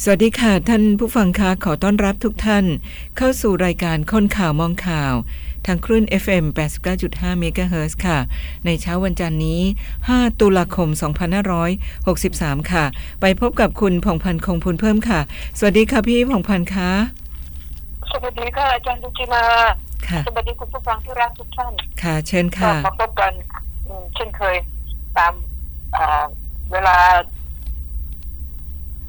สวัสดีค่ะท่านผู้ฟังคะขอต้อนรับทุกท่าน เข้าสู่รายการคนข่าวมองข่าว ทางคลื่น FM 89.5เมกะเฮิรตซ์ค่ะ ในเช้าวันจันทร์นี้ 5 ตุลาคม 2563 ค่ะ ไปพบกับคุณผ่องพันธ์คงพูนเพิ่มค่ะ สวัสดีค่ะพี่ผ่องพันธ์คะสวัสดีค่ะอาจารย์ดุจิมาค่ะสวัสดีคุณผู้ฟังที่รักทุกท่านค่ะ เชิญก็ค่ะมาพบกันอืมเช่นเคยตามอ่าเวลา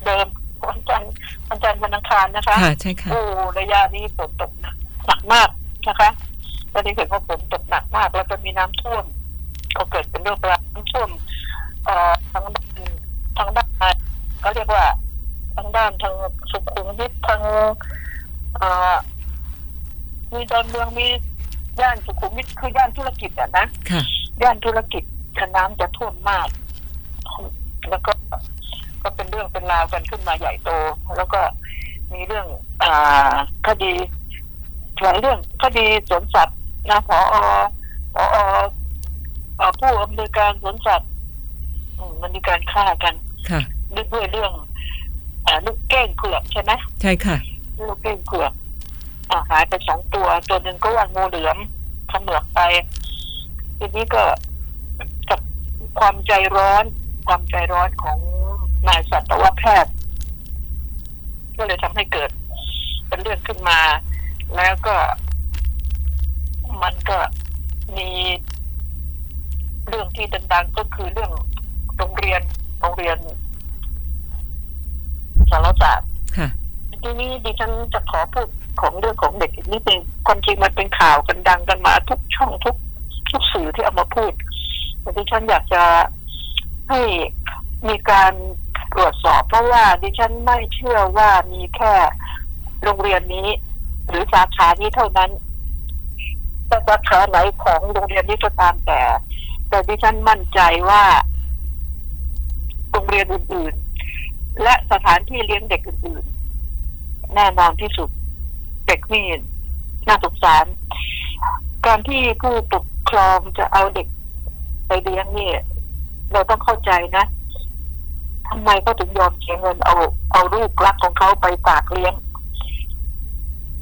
เดิม วันจันทร์วันจันทร์วันอังคารนะคะค่ะใช่ค่ะ โอ้ระยะนี้ฝนตกหนักหนักมากนะคะตอนนี้เห็นว่าฝนตกหนักมาก แล้วก็มีน้ำท่วม ก็เกิดเป็นเรื่องราวน้ำท่วมเอ่อทางด้านทางด้านก็เรียกว่าทางด้านทางสุขุมวิททางเอ่อมีดอนเมืองมีย่านสุขุมวิทคือย่านธุรกิจอะนะค่ะ ย่านธุรกิจจะน้ำจะท่วมมาก แล้วก็ ก็เป็นเรื่องเป็นราวกันขึ้นมาใหญ่โต แล้วก็มีเรื่องอ่าคดีหลายเรื่องคดีสวนสัตว์นะพอพอเอ่อผู้อำนวยการสวนสัตว์อืมมันมีการฆ่ากันค่ะด้วยเรื่องอ่าลูกเก้งเผือกใช่ไหมใช่ค่ะลูกเก้งเผือกอ่าหายไปสองตัว ตัวหนึ่งก็ว่างูเหลือมเขมือกไป ทีนี้ก็กับความใจร้อน ความใจร้อนของ นายสัตวแพทย์ ก็เลยทำให้เกิด เป็นเรื่องขึ้นมา แล้วก็ มันก็มีเรื่องที่ดังๆก็คือเรื่องโรงเรียนโรงเรียนสารศาสตร์ค่ะทีนี้ดิฉันจะขอพูดของเรื่องของเด็กอีกนิดนึงความจริงมันเป็นข่าวกันดังกันมา ทุกช่องทุก ทุกสื่อที่เอามาพูดแต่ดิฉันอยากจะให้มีการ ตรวจสอบ เพราะว่าดิฉันไม่เชื่อว่ามีแค่โรงเรียนนี้ หรือสาขานี้เท่านั้นแต่สาขาไหนของโรงเรียนนี้ก็ตามแต่ แต่ดิฉันมั่นใจว่าโรงเรียนอื่นๆ และสถานที่เลี้ยงเด็กอื่นๆ แน่นอนที่สุดเด็กนี่น่าสงสาร การที่ผู้ปกครองจะเอาเด็กไปเลี้ยงนี่ เราต้องเข้าใจนะ ทำไมเขาถึงยอมเสียเงินเอาเอาลูกรักของเขาไปฝากเลี้ยง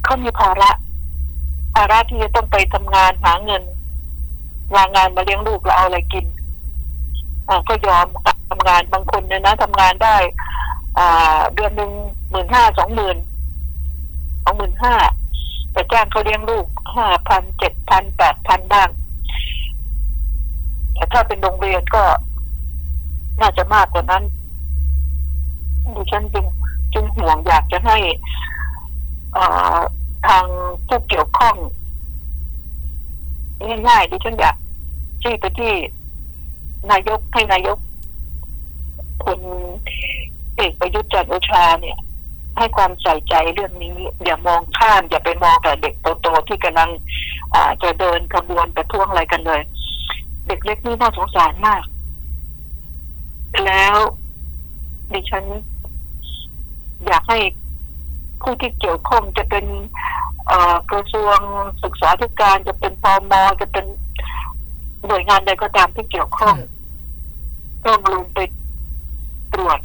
เขามีภาระภาระที่จะต้องไปทำงานหาเงินงางานมาเลี้ยงลูกแล้วเอาอะไรกินอ่าก็ยอมทำงานบางคนเนี่ยนะทำงานได้ อ่า เดือนหนึ่งหมื่นห้าสองหมื่นสองหมื่นห้าแต่จ้างเขาเลี้ยงลูกห้าพันเจ็ดพันแปดพันบ้างแต่ถ้าเป็นโรงเรียนก็น่าจะมากกว่านั้น ดิฉันจึงจึงห่วงอยากจะให้ทางผู้เกี่ยวข้องง่ายๆดิฉันอยากชี้ไปที่นายกให้นายกคุณเอกประยุทธ์จันทร์โอชาเนี่ย ให้ความใส่ใจเรื่องนี้ อย่ามองข้าม อย่าไปมองแต่เด็กโตๆที่กำลังอ่าจะเดินขบวนประท้วงอะไรกันเลย เด็กเล็กนี่น่าสงสารมาก แล้วดิฉัน อยากให้ผู้ที่เกี่ยวข้องจะเป็นเอ่อกระทรวงศึกษาธิการจะเป็นปมจะเป็นหน่วยงานใดก็ตามที่เกี่ยวข้องต้องลงไปตรวจ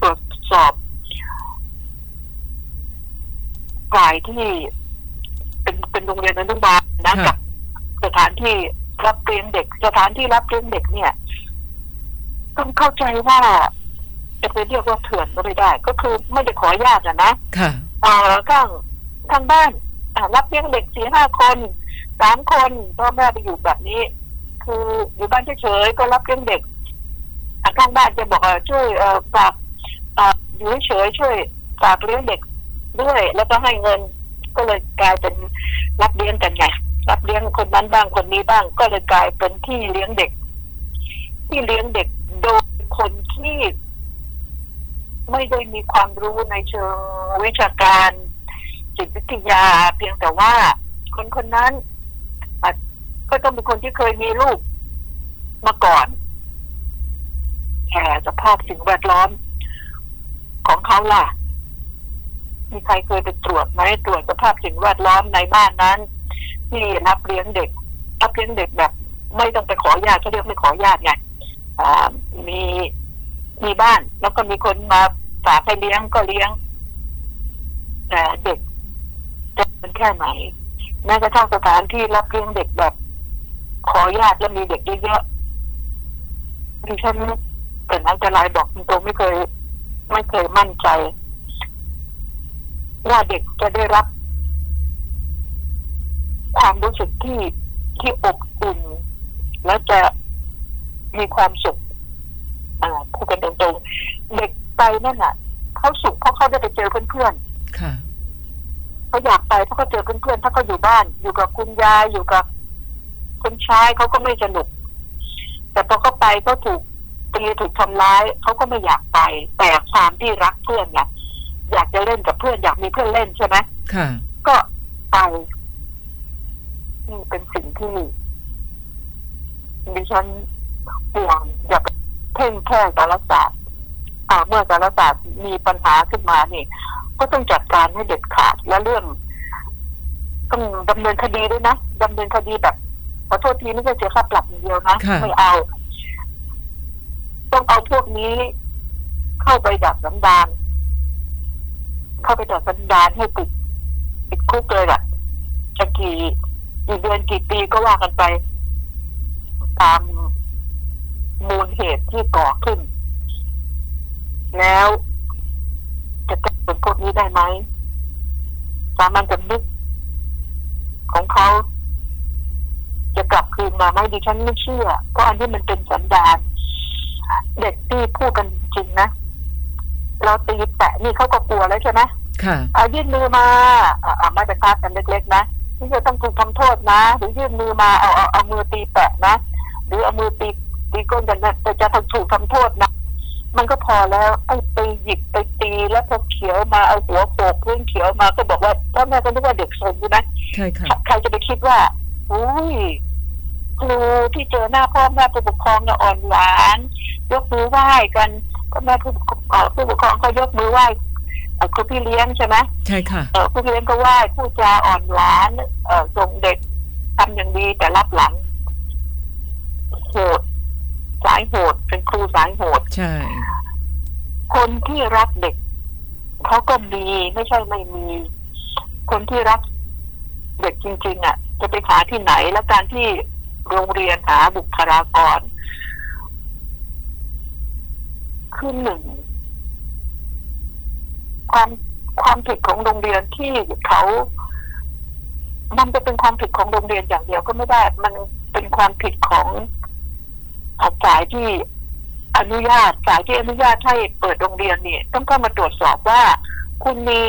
ตรวจสอบฝ่ายที่เป็นเป็นโรงเรียนอนุบาลนะค่ะกับสถานที่รับเลี้ยงเด็ก สถานที่รับเลี้ยงเด็กเนี่ย ต้องเข้าใจว่า จะไปเรียกว่าเถื่อนก็ไม่ได้ ก็คือไม่ได้ขออนุญาตอะนะค่ะเอ่อข้างทางบ้านอ่ารับเลี้ยงเด็กสี่ห้าคนสามคนพ่อแม่ไปอยู่แบบนี้ คืออยู่บ้านเฉยๆก็รับเลี้ยงเด็กอ่าข้างบ้านจะบอกว่าช่วยเอ่อฝากอ่าอยู่เฉยๆช่วยฝากเลี้ยงเด็กด้วย แล้วก็ให้เงิน ก็เลยกลายเป็นรับเลี้ยงกันไงรับเลี้ยงคนนั้นบ้างคนนี้บ้าง ก็เลยกลายเป็นที่เลี้ยงเด็ก ที่เลี้ยงเด็กโดยคนที่ ไม่ได้มีความรู้ในเชิงวิชาการจิตวิทยา เพียงแต่ว่าคนคนนั้นก็ต้องเป็นคนที่เคยมีลูกมาก่อนแต่สภาพสิ่งแวดล้อมของเขาล่ะ มีใครเคยไปตรวจไหมตรวจสภาพสิ่งแวดล้อมในบ้านนั้น ที่รับเลี้ยงเด็ก รับเลี้ยงเด็กแบบ ไม่ต้องไปขอญาตเขาเรียกไม่ขอญาตไงมี มีบ้าน แล้วก็มีคนมาฝากให้เลี้ยงก็เลี้ยงแต่เด็กจะเป็นแค่ไหนแม้กระทั่งสถานที่รับเลี้ยงเด็กแบบ ขอญาติแล้วมีเด็กเยอะๆดิฉันแต่นั้นจะลายบอกตรงไม่เคย ไม่เคยมั่นใจ ว่าเด็กจะได้รับ ความรู้สึกที่ที่อบอุ่น แล้วจะมีความสุข อ่าพูดกันตรงๆเด็กไปนั่นน่ะเขาสุขเพราะเขาได้ไปเจอเพื่อนๆค่ะเขาอยากไปเพราะเขาเจอเพื่อนๆถ้าเขาอยู่บ้าน อยู่กับคุณยายอยู่กับคนชายเขาก็ไม่สนุก แต่พอเขาไปก็ถูกตีถูกทำร้ายเขาก็ไม่อยากไป แต่ความที่รักเพื่อนไงอยากจะเล่นกับเพื่อนอยากมีเพื่อนเล่นใช่ไหมค่ะ ก็ไปนี่เป็นสิ่งที่ดิฉันห่วงอย่าไป เพ่งแค่สารศาสตร์อ่าเมื่อสารศาสตร์มีปัญหาขึ้นมานี่ ก็ต้องจัดการให้เด็ดขาดและเรื่องต้องดำเนินคดีด้วยนะดำเนินคดีแบบขอโทษทีไม่ใช่เสียค่าปรับอย่างเดียวนะค่ะไม่เอา ต้องเอาพวกนี้ เข้าไปดับสันดานเข้าไปดับสันดานให้ติดติดคุกเลยอะจะกี่กี่เดือนกี่ปีก็ว่ากันไป ตาม มูลเหตุที่ก่อขึ้น แล้วจะแก้เป็นพวกนี้ได้ไหมสามัญสำนึกของเขาจะกลับคืนมาไหมดิฉันไม่เชื่อ เพราะอันนี้มันเป็นสันดานเด็กที่พูดกันจริงนะเราตีแตะนี่เขาก็กลัวแล้วใช่ไหมค่ะเอายื่นมือมาอ่าอ่ามาเป็นภาพกันเล็กๆนะที่จะต้องถูกทำโทษนะ หรือยื่นมือมาเอาเอาเอามือตีแปะนะ หรือเอามือตีตีก้ นกันนะแต่จะถูกทำโทษนะมันก็พอแล้วไอ้ไปหยิบไปตีแล้วพอเขียวมาเอาหัวโปกพื้นเขียวมาก็บอกว่าพ่อแม่ก็นึกว่าเด็กสนอยู่นะใช่ค่ะใครจะไปคิดว่าอุ้ยครูที่เจอหน้าพ่อแม่ผู้ปกครองเนี่ยอ่อนหวาน ยกมือไหว้กันพ่อแม่ผู้ปกครองเอ่อผู้ปกครองก็ยกมือไหว้เอ่อครูพี่เลี้ยงใช่ไหมใช่ค่ะเออผู้เลี้ยงก็ไหว้ผู้จาอ่อนหวานเออส่งเด็กทำอย่างดีแต่รับหลังโหด สายโหด เป็นครูสายโหด ใช่ คนที่รักเด็กเขาก็มีไม่ใช่ไม่มี คนที่รักเด็กจริง ๆ อะ จะไปหาที่ไหนและการที่โรงเรียนหาบุคลากรคือหนึ่งความความผิดของโรงเรียนที่เขา มันจะเป็นความผิดของโรงเรียนอย่างเดียวก็ไม่ได้ มันเป็นความผิดของอา สายที่อนุญาตสายที่อนุญาตให้เปิดโรงเรียนเนี่ยต้องเข้ามาตรวจสอบว่า คุณมี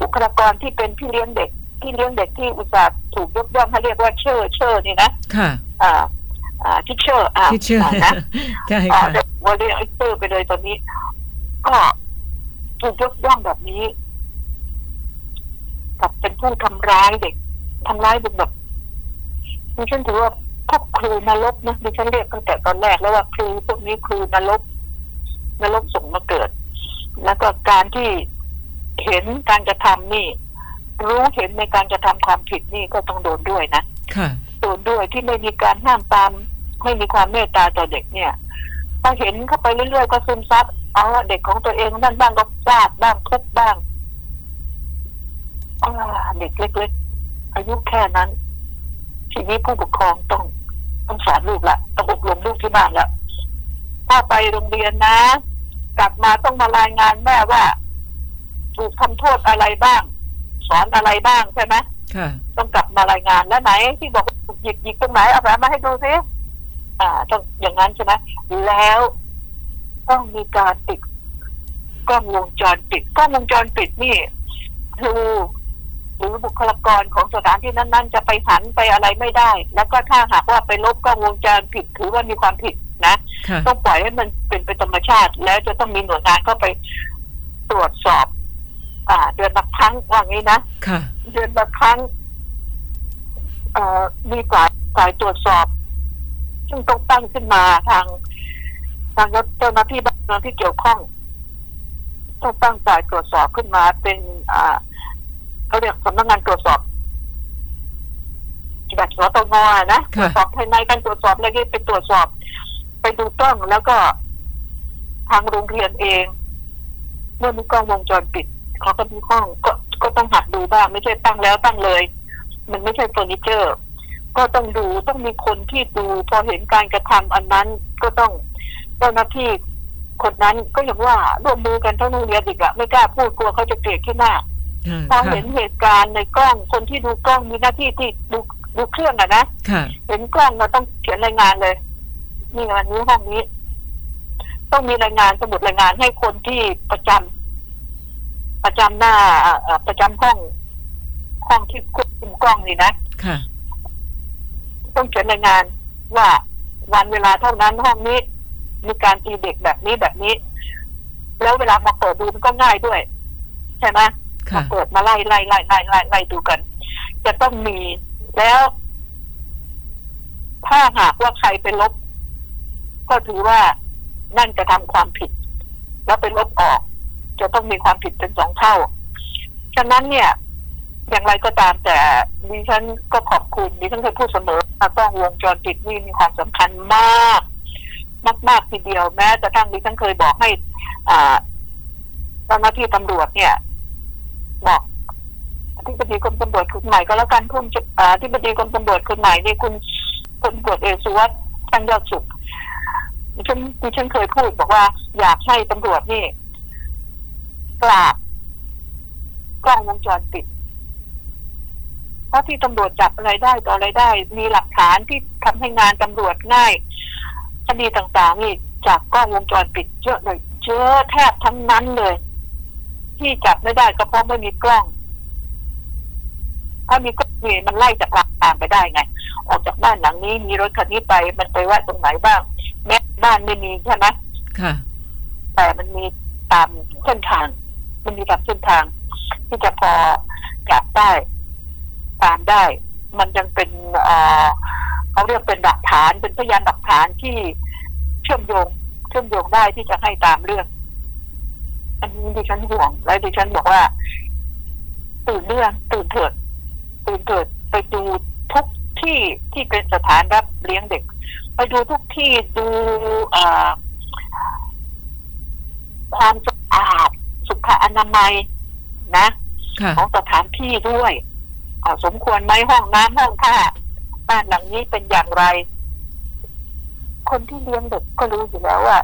บุคลากรที่เป็นพี่เลี้ยงเด็กที่เลี้ยงเด็กที่อุตส่าห์ถูกยกย่องให้เรียกว่าเชอร์เชอร์นี่นะค่ะอ่าอ่าที่เชอร์อ่าที่เชื่อนะใช่อ่าค่ะเรียกว่าเรียกไอ้เตอร์ไปเลยตอนนี้ ก็ถูกยกย่องแบบนี้กับเป็นผู้ทำร้ายเด็กทำร้ายเด็กแบบดิฉันถือว่า พวกครูนรกนะดิฉันเรียกตั้งแต่ตอนแรกแล้วว่าครูพวกนี้ครูนรกนรกส่งมาเกิด แล้วก็การที่เห็นการกระทำนี่ รู้เห็นในการกระทำความผิดนี่ก็ต้องโดนด้วยนะค่ะโดนด้วยที่ไม่มีการห้ามตามไม่มีความเมตตาต่อเด็กเนี่ยพอเห็นเข้าไปเรื่อยๆก็ซึมซับเอาละเด็กของตัวเองบ้างบ้างก็ฟาดบ้างทุบบ้างอ่าเด็กเล็ก ๆ อายุแค่นั้น ทีนี้ผู้ปกครองต้อง ต้องสอนลูกละต้องอบรมลูกที่บ้านละถ้าไปโรงเรียนนะ กลับมาต้องมารายงานแม่ว่า ถูกทำโทษอะไรบ้าง สอนอะไรบ้างใช่ไหมค่ะต้องกลับมารายงานแล้วไหน ที่บอกว่าหยิบหยิบตรงไหนเอาแผลมาให้ดูซิอ่า ต้องอย่างนั้นใช่ไหมแล้วต้องมีการติดกล้องวงจรปิดกล้องวงจรปิดนี่คือ หรือบุคลากรของสถานที่นั้น ๆ จะไปหันไปอะไรไม่ได้ แล้วก็ถ้าหากว่าไปลบกล้องวงจรปิดถือว่ามีความผิดนะค่ะต้องปล่อยให้มันเป็นไปธรรมชาติ แล้วจะต้องมีหน่วยงานเข้าไปตรวจสอบ อ่า เดือนละครั้งว่างี้นะค่ะเดือนละครั้งเอ่อมีฝ่ายฝ่ายตรวจสอบ ซึ่งต้องตั้งขึ้นมาทาง ทางเจ้าหน้าที่บ้านที่เกี่ยวข้อง ต้องตั้งฝ่ายตรวจสอบขึ้นมาเป็นอ่า เขาเรียกสำนักงานตรวจสอบแบบสตงอะนะตรค่ะวจสอบภายในการตรวจสอบอะไรเงี้ยไปตรวจสอบ ไปดูกล้องแล้วก็ ทางโรงเรียนเอง เมื่อมีกล้องวงจรปิดเขาก็มีกล้องก็ก็ต้องหัดดูบ้างไม่ใช่ตั้งแล้วตั้งเลย มันไม่ใช่เฟอร์นิเจอร์ ก็ต้องดูต้องมีคนที่ดู พอเห็นการกระทำอันนั้นก็ต้องเจ้าหน้าที่คนนั้นก็อย่างว่าร่วมมือกันทั้งโรงเรียนอีกอะไม่กล้าพูดกลัวเขาจะเกลียดขึ้นหน้า ค่ะพอเห็นเหตุการณ์ในกล้องคนที่ดูกล้องมีหน้าที่ที่ดูดูเครื่องอะนะค่ะ เห็นกล้องเราต้องเขียนรายงานเลยนี่วันนี้ห้องนี้ ต้องมีรายงานสมุดรายงานให้คนที่ประจำประจำหน้าเอ่อเอ่อประจำห้องห้องที่ควบคุมกล้องนี่นะค่ะ ต้องเขียนรายงานว่าวันเวลาเท่านั้นห้องนี้ มีการตีเด็กแบบนี้แบบนี้ แล้วเวลามาเปิดดูมันก็ง่ายด้วย ใช่ไหม ค่ะเปิดมาไล่ไล่ไล่ไล่ไล่ไล่ดูกัน จะต้องมีแล้ว ถ้าหากว่าใครไปลบ ก็ถือว่านั่นจะทำความผิด แล้วไปลบออก จะต้องมีความผิดเป็นสองเท่า ฉะนั้นเนี่ย อย่างไรก็ตามแต่ดิฉันก็ขอบคุณดิฉันเคยพูดเสมอว่ากล้องวงจรปิดนี่มีความสำคัญมาก มากมากทีเดียวแม้กระทั่งดิฉันเคยบอกให้อ่าเจ้าหน้าที่ตำรวจเนี่ย บอกอธิบดีกรมตำรวจคนใหม่ก็แล้วกันคุณอ่าอธิบดีกรมตำรวจคนใหม่นี่คุณคุณตำรวจเอกสุวัสด์ตั้งยอดสุขดิฉันดิฉันเคยพูดบอกว่า อยากให้ตำรวจนี่กราบกล้องวงจรปิดเพราะที่ตำรวจจับอะไรได้ต่ออะไรได้ มีหลักฐานที่ทำให้งานตำรวจง่ายคดีต่างๆนี่จากกล้องวงจรปิดเยอะเลยเยอะแทบทั้งนั้นเลย ที่จับไม่ได้ก็เพราะไม่มีกล้อง ถ้ามีกล้องนี่มันไล่จากหลักฐานไปได้ไง ออกจากบ้านหลังนี้มีรถคันนี้ไป มันไปแวะตรงไหนบ้าง แม้บ้านไม่มีใช่ไหมค่ะ แต่มันมีตามเส้นทาง มันมีตามเส้นทาง ที่จะพอจับได้ตามได้ มันยังเป็นเอ่อเขาเรียกเป็นหลักฐานเป็นพยานหลักฐานที่เชื่อมโยง เชื่อมโยงได้ที่จะให้ตามเรื่อง อันนี้ดิฉันห่วง และดิฉันบอกว่า ตื่นเรื่องตื่นเถิดตื่นเถิดไปดูทุกที่ที่เป็นสถานรับเลี้ยงเด็ก ไปดูทุกที่ดูเอ่อความสะอาดสุขอนามัยนะค่ะของสถานที่ด้วยอ่าสมควรไหมห้องน้ำห้องท่าบ้านหลังนี้เป็นอย่างไร คนที่เลี้ยงเด็กก็รู้อยู่แล้วว่า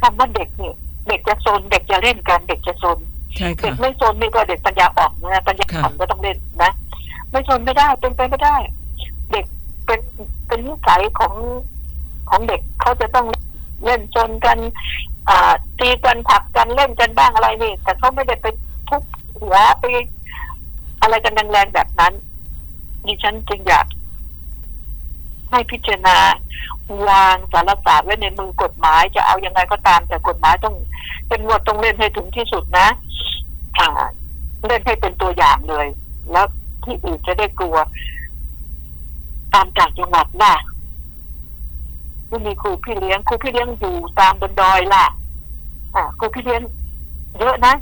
คำว่าเด็กนี่ เด็กจะซนเด็กจะเล่นกันเด็กจะซนใช่เด็ค่ะกไม่ซนนี่ก็เด็กปัญญาอ่อนนะปัญญาอ่อนก็ต้องเล่นนะไม่ซนไม่ได้เป็นไปไม่ได้ เด็กเป็นเป็นนิสัยของของเด็กเขาจะต้องเล่นซนกันอ่าตีกันผลักกันเล่นกันบ้างอะไรนี่แต่เขาไม่ได้ไปทุบหัวไปอะไรกันแรงๆแบบนั้นดิฉันจึงอยาก ให้พิจารณาวางสารศาสตร์ไว้ในมือกฎหมาย จะเอายังไงก็ตามแต่กฎหมายต้อง เป็นวดต้องเล่นให้ถึงที่สุดนะอ่าเล่นให้เป็นตัวอย่างเลย แล้วที่อื่นจะได้กลัว ตามต่างจังหวัดล่ะที่มีครูพี่เลี้ยงครูพี่เลี้ยงอยู่ตามบนดอยล่ะ อ่าครูพี่เลี้ยงเยอะนะ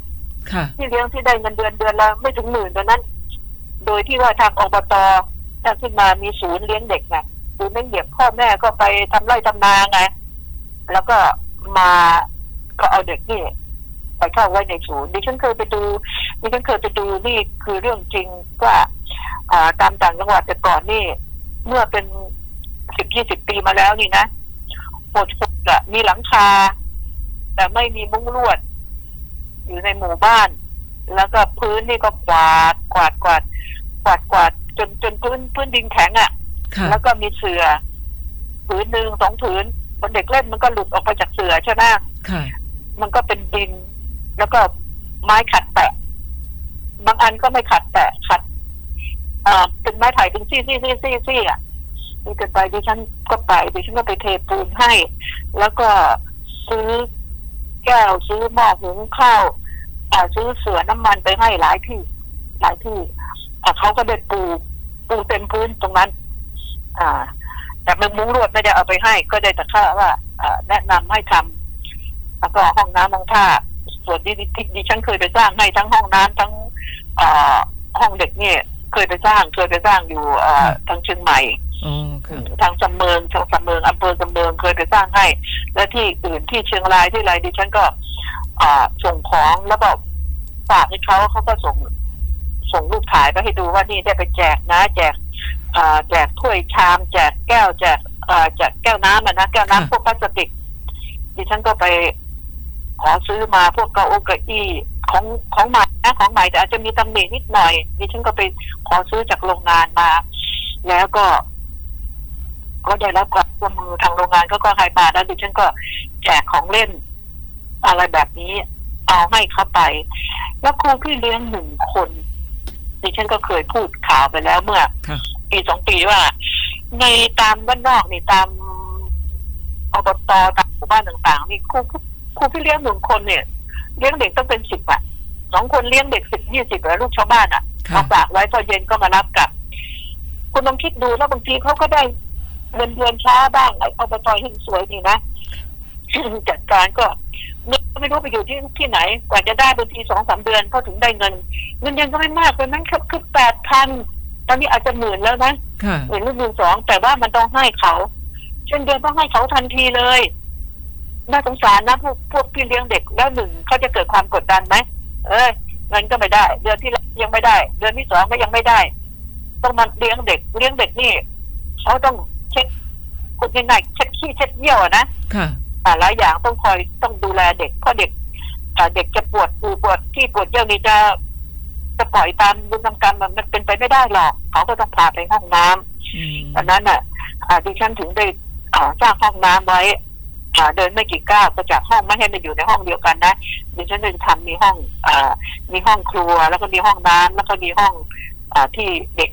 ค่ะพี่เลี้ยงที่ได้เงินเดือนเดือนละไม่ถึงหมื่นตอนนั้น โดยที่ว่าทางอบตตั้งขึ้นมามีศูนย์เลี้ยงเด็กไงศูนย์เลี้ยงเด็กพ่อแม่ก็ไปทำไร่ทำนาไง แล้วก็มาก็เอาเด็กนี่ไปเข้าไว้ในศูนย์ดิฉันเคยไปดูดิฉันเคยไปดูนี่คือเรื่องจริงว่าตามต่างจังหวัดแต่ก่อนนี่ เมื่อเป็นสิบยี่สิบปีมาแล้วนี่นะหดหุดอะมีหลังคา แต่ไม่มีมุ้งลวด อยู่ในหมู่บ้าน แล้วก็พื้นนี่ก็กวาดกวาดกวาดกวาดกวาดจนจนพื้นพื้นดินแข็งอะ่ะ แล้วก็มีเสือผืนหนึ่งสองผืนบนเด็กเล่นมันก็หลุดออกไปจากเสือใช่ไหมค่ะมันก็เป็นดิน แล้วก็ไม้ขัดแตะบางอันก็ไม่ขัดแตะขัดเอ่อเป็นไม้ไผ่เป็นซี่ซี่ซี่ซี่ซี่อะนี่เกิดไปดิฉันก็ไปดิฉันก็ไปเทปูนให้ แล้วก็ซื้อแก้วซื้อหม้อหุงข้าวอ่าซื้อเสือน้ำมันไปให้หลายที่ หลายที่อ่าเขาก็ได้ปูปูเต็มพื้นตรงนั้น อ่า แต่มันมุ้งลวดไม่ได้เอาไปให้ ก็ได้แต่ค่าว่าอ่าแนะนำให้ทำแล้วก็ห้องน้ำห้องท่าส่วนที่ที่ดิฉันเคยไปสร้างให้ทั้งห้องน้ำทั้งอ่าห้องเด็กเนี่ยเคยไปสร้างเคยไปสร้างอยู่อ่าทางเชียงใหม่อ๋อค่ะทางสำเมิงทางสำเมิงอำเภอสำเมิงเคยไปสร้างให้ และที่อื่นที่เชียงรายที่ไรดิฉันก็อ่าส่งของแล้วก็ฝากให้เขาเขาก็ส่งส่งรูปถ่ายไปให้ดูว่านี่ได้ไปแจกนะ แจกอ่า แจกถ้วยชามแจกแก้วแจกอ่าแจกแก้วน้ำอะนะแก้วน้ำพวกพลาสติกดิฉันก็ไปขอซื้อมาพวกเก้าอี้เก้าอี้ของของใหม่นะของใหม่แต่อาจจะมีตำหนินิดหน่อยดิฉันก็ไปขอซื้อจากโรงงานมา แล้วก็ ก็ได้รับความร่วมมือทางโรงงานก็ก็ให้มาแล้วดิฉันก็แจกของเล่น อะไรแบบนี้ เอาให้เขาไป แล้วครูพี่เลี้ยงหนึ่งคนดิฉันก็เคยพูดข่าวไปแล้วเมื่อค่ะ ปีสองปีว่า ในตามบ้านนอกนี่ตามอบตตามหมู่บ้านต่างๆนี่ครูครูพี่เลี้ยงหนึ่งคนเนี่ยเลี้ยงเด็กต้องเป็นสิบอะสองคนเลี้ยงเด็กสิบยี่สิบแล้วลูกชาวบ้านอะค่ะมาฝากไว้พอเย็นก็มารับกลับ คุณลองคิดดูแล้วบางทีเขาก็ได้เงินเดือนช้าบ้างไอ้อบตเฮงสวยนี่นะจัดการก็เงินก็ไม่รู้ไปอยู่ที่ที่ไหน กว่าจะได้บางทีสองสามเดือนเขาถึงได้เงิน เงินยังก็ไม่มากเลยนั้นคือคือแปดพัน ตอนนี้อาจจะหมื่นแล้วนะค่ะ หมื่นหรือหมื่นสองแต่ว่ามันต้องให้เขา เช่นเดือนต้องให้เขาทันทีเลยน่าสงสารนะพวกพวกพี่เลี้ยงเด็กแล้วหนึ่งเขาจะเกิดความกดดันไหมเอ้ยเงินก็ไม่ได้ เดือนที่แล้วยังไม่ได้ เดือนที่สองก็ยังไม่ได้ ต้องมาเลี้ยงเด็กเลี้ยงเด็กนี่เขาต้องเช็ดคุณยังไงเช็ดขี้เช็ดเยี่ยวอะนะค่ะอ่าหลายอย่างต้องคอยต้องดูแลเด็กเพราะเด็กอ่าเด็กจะปวดปูปวดที่ปวดเยี่ยวนี่จะ จะปล่อยตามบุญกรรมกรรมมันเป็นไปไม่ได้หรอกเขาก็ต้องพาไปห้องน้ำอืมดังนั้นอะอ่าดิฉันถึงได้อ่าสร้างห้องน้ำไว้อ่าเดินไม่กี่ก้าวก็จากห้องไม่ให้มันอยู่ในห้องเดียวกันนะดิฉันจะทำมีห้องอ่ามีห้องครัว แล้วก็มีห้องน้ำแล้วก็มีห้องอ่าที่เด็ก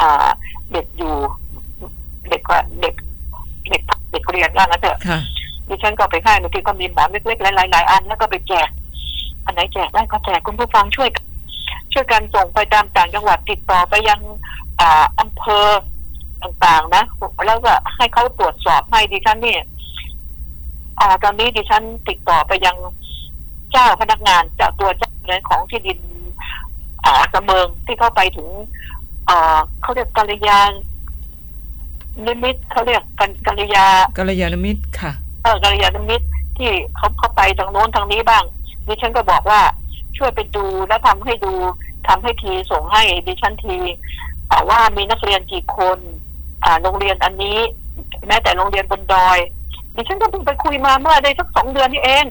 อ่าเด็กอยู่ เด็กว่าเด็กเด็กเด็กเรียนว่างั้นเถอะค่ะดิฉันก็ไปให้บางทีก็มีหมอนเล็กๆหลายๆอันแล้วก็ไปแจกอันไหนแจกได้ก็แจกคุณผู้ฟังช่วยกัน ช่วยกันส่งไปตามต่างจังหวัดติดต่อไปยังอ่าอำเภอต่างๆ นะ แล้วก็ให้เขาตรวจสอบให้ดิฉันเนี่ยอ่าตอนนี้ดิฉันติดต่อไปยังเจ้าพนักงานเจ้าตัวเจ้าเนี่ยของที่ดินอ่าเสมิงที่เข้าไปถึงอ่าเขาเรียกกัลยานิมิตเขาเรียกกันกัลยากัลยาณมิตรค่ะ เออกัลยาณมิตรที่เขาเข้าไปทางโน้นทางนี้บ้างดิฉันก็บอกว่า ช่วยไปดูแล้วทำให้ดูทำให้ทีส่งให้ดิฉันทีว่ามีนักเรียนกี่คนอ่าโรงเรียนอันนี้ แม้แต่โรงเรียนบนดอยดิฉันก็เพิ่งไปคุยมาเมื่อได้สักสองเดือนนี่เอง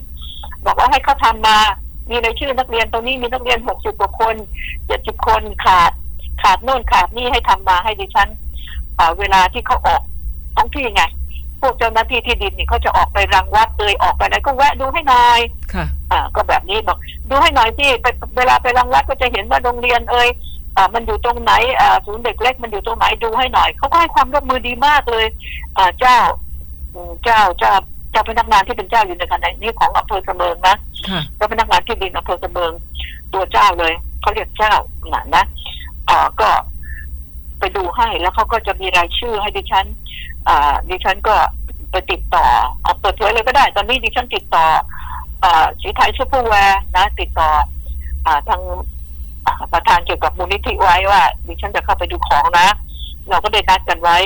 บอกว่าให้เขาทำมา มีรายชื่อนักเรียนตรงนี้มีนักเรียนหกสิบกว่าคนเจ็ดสิบคนขาด ขาดโน่นขาดนี่ให้ทำมาให้ดิฉันเวลาที่เขาออกท้องที่ไงพวกเจ้าหน้าที่ที่ดินนี่เขาจะออกไปรังวัดเลยออกไปไหนก็แวะดูให้หน่อยค่ะ อ่า ก็แบบนี้บอก ดูให้หน่อยสิไปเวลาไปรังวัดก็จะเห็นว่าโรงเรียนเอ่ยอ่ามันอยู่ตรงไหนอ่าศูนย์เด็กเล็กมันอยู่ตรงไหนดูให้หน่อยเขาก็ให้ความร่วมมือดีมากเลยอ่าเจ้าอืมเจ้าเจ้าเจ้าพนักงานที่เป็นเจ้าอยู่ในขณะนี้ของอำเภอสะเมิงนะค่ะเจ้าพนักงานที่ดินอำเภอสะเมิงตัวเจ้าเลยเขาเรียกเจ้าหนะนะอ่าก็ไปดูให้แล้วเขาก็จะมีรายชื่อให้ดิฉันอ่าดิฉันก็ไปติดต่อเอาเปิดเผยเลยก็ได้ ตอนนี้ดิฉันติดต่ออ่า ศรีไทยซูเปอร์แวร์นะ ติดต่ออทางประธานเกี่ยวกับมูลนิธิไว้ว่าดิฉันจะเข้าไปดูของนะ เราก็ได้นัดกันไว้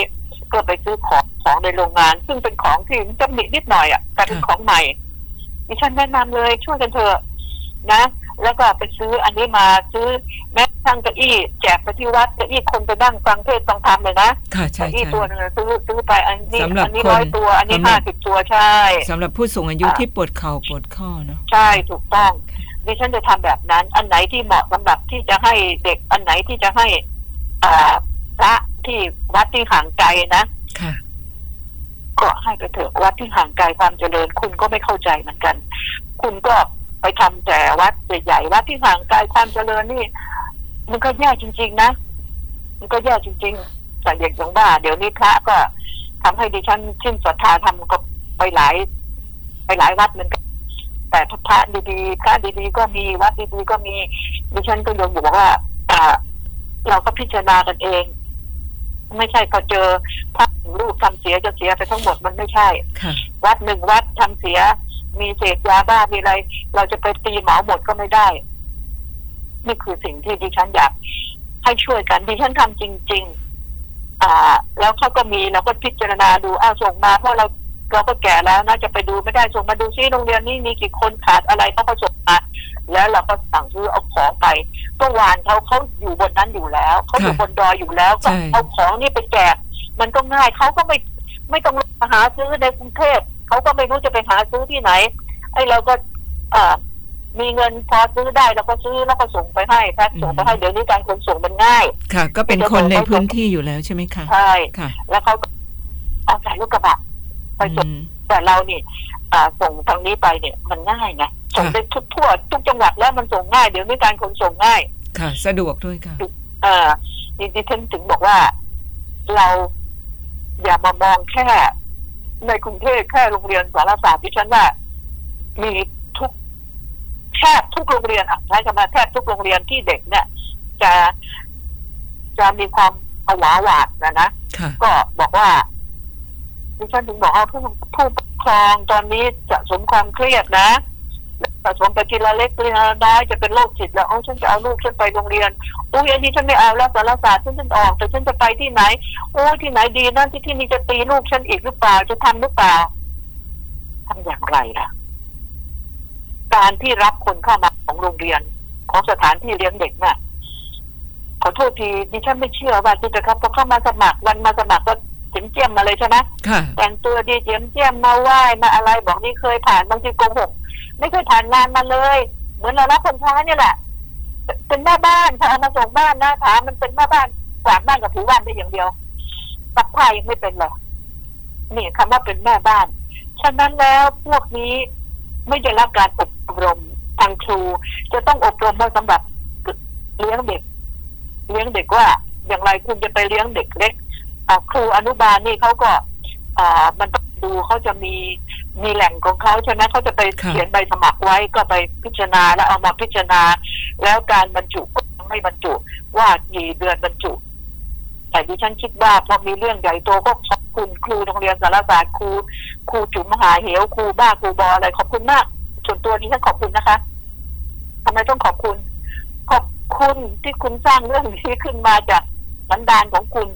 ก็ไปซื้อของของในโรงงาน ซึ่งเป็นของที่จำหนจะมีนิดหน่อยอะแต่เป็นของใหม่ ดิฉันแนะนำเลยช่วยกันเถอะนะ แล้วก็ไปซื้ออันนี้มาซื้อแม้ กระทั่งเก้าอี้แจกไปที่วัดเก้าอี้คนไปนั่งฟังเทศน์ฟังธรรมเลยนะค่ะใช่เก้าอี้ใช่ตัวหนึงอะซื้อซื้อไปอันนี้สำหรับอันี้คนร้อยตัวอันนี้สำหรัห้าบสิบตัวใช่ สำหรับผู้สูงอายุอ่า ที่ปวดเข่าปวดข้อเนาะ ใช่ถูกต้องดิฉันจะทำแบบนั้น อันไหนที่เหมาะสำหรับที่จะให้เด็กอันไหนที่จะให้อ่าพระที่วัดที่ห่างไกลนะค่ะ ก็ให้ไปเถอะวัดที่ห่างไกลความเจริญ คุณก็ไม่เข้าใจเหมือนกัน คุณก็ไปทำแต่วัดใหญ่ๆวัดที่ห่างไกลความเจริญนี่ มันก็แย่จริง ๆ นะ มันก็แย่จริงๆแต่เด็กอย่างว่าเดี๋ยวนี้พระก็ทำให้ดิฉันชื่นศรัทธาทำก็ไปหลาย ไปหลายวัดเหมือนกันแต่พระดีๆพระดีๆก็มีวัดดีๆก็มีดิฉันก็ยังบอกว่าอ่าเราก็พิจารณากันเอง ไม่ใช่พอเจอพระหนึ่งรูปทำเสียจะเสียไปทั้งหมดมันไม่ใช่ค่ะวัดหนึ่งวัดทำเสีย มีเสพยาบ้ามีอะไร เราจะไปตีเหมาหมดก็ไม่ได้ นี่คือสิ่งที่ดิฉันอยากให้ช่วยกันดิฉันทำจริง ๆ อ่า แล้วเขาก็มีเราก็พิจารณาดูอ้าวส่งมาเพราะเราเราก็แก่แล้วนะจะไปดูไม่ได้ส่งมาดูซิโรงเรียนนี้มีกี่คนขาดอะไรเขาก็ส่งมาแล้วเราก็สั่งซื้อเอาของไปก็วานเขาเขาอยู่บนนั้นอยู่แล้วเขาอยู่บนดอยอยู่แล้วก็เอาของนี่ไปแจกมันก็ง่ายเขาก็ไม่ไม่ต้องหาซื้อในกรุงเทพเขาก็ไม่รู้จะไปหาซื้อที่ไหน ไอ้เราก็ เอ่อ มีเงินพอซื้อได้เราก็ซื้อแล้วก็ส่งไปให้แพ็คส่งไปให้เดี๋ยวนี้การขนส่งมันง่าย ค่ะ ก็เป็นคนในพื้นที่อยู่แล้วใช่ไหมคะใช่ค่ะ แล้วเขาก็เอาใส่ลูกกระบะไปส่งอืมแต่เราเนี่ยอ่าส่งทางนี้ไปเนี่ยมันง่ายไงส่งค่ะไปทุกทั่วทุกจังหวัดแล้วมันส่งง่ายเดี๋ยวนี้การขนส่งง่าย ค่ะ สะดวกด้วยค่ะเอ่อดิดิฉันถึงบอกว่า เราอย่ามามองแค่ในกรุงเทพแค่โรงเรียนสารศาสตร์ดิฉันว่ามีทุก แทบทุกโรงเรียนอะใช้คำว่าแทบทุกโรงเรียนที่เด็กเนี่ย จะจะมีความผวาหวาดนะนะค่ะก็บอกว่าดิฉันถึงบอกว่าผู้ผู้ปกครองตอนนี้จะสมความเครียดนะสะสมไปทีละเล็กทีละน้อยจะเป็นโรคจิตแล้วโอ้ฉันจะเอาลูกฉันไปโรงเรียนอุ้ยอันนี้ฉันไม่เอาแล้วสารศาสตร์ฉันจะออก แต่ฉันจะไปที่ไหน โอ้ยที่ไหนดีนั่นที่ที่นี่จะตีลูกฉันอีกหรือเปล่าจะทำหรือเปล่าทำอย่างไรล่ะ การที่รับคนเข้ามาของโรงเรียน ของสถานที่เลี้ยงเด็กน่ะขอโทษทีดิฉันไม่เชื่อว่าที่จะครับพอเข้ามาสมัครวันมาสมัครก็เจียมเจียมมาเลยใช่ไหมค่ะแต่งตัวดีเจียมเจียมมาไหว้มาอะไรบอกนี่เคยผ่านบางทีโกหกไม่เคยผ่านงานมาเลย เหมือนเรารับคนช้าเนี่ยแหละเป็นแม่บ้านค่ะเอามาส่งบ้านนะถามมันเป็นแม่บ้านกวาดบ้านกับถูบ้านได้อย่างเดียวปักผ้ายังไม่เป็นเลยนี่คำว่าเป็นแม่บ้าน ฉะนั้นแล้วพวกนี้ ไม่ได้รับการอบรมทางครู จะต้องอบรมมาสำหรับเลี้ยงเด็ก เลี้ยงเด็กว่า อย่างไรคุณจะไปเลี้ยงเด็กเล็กอ่าครูอนุบาลนี่เขาก็อ่ามันต้องดูเขาจะมีมีแหล่งของเขาใช่ไหมเขาจะไปค่ะเขียนใบสมัครไว้ก็ไปพิจารณาแล้วเอามาพิจารณา แล้วการบรรจุก็ยังไม่บรรจุว่ากี่เดือนบรรจุ แต่ดิฉันคิดว่าพอมีเรื่องใหญ่โตก็ ขอบคุณครูโรงเรียนสารศาสตร์ครูครูจุ๋มมหาเหวครูบ้าครูบออะไรขอบคุณมาก ส่วนตัวดิฉันขอบคุณนะคะทำไมต้องขอบคุณ ขอบคุณที่คุณสร้างเรื่องนี้ขึ้นมาจากสันดานของคุณ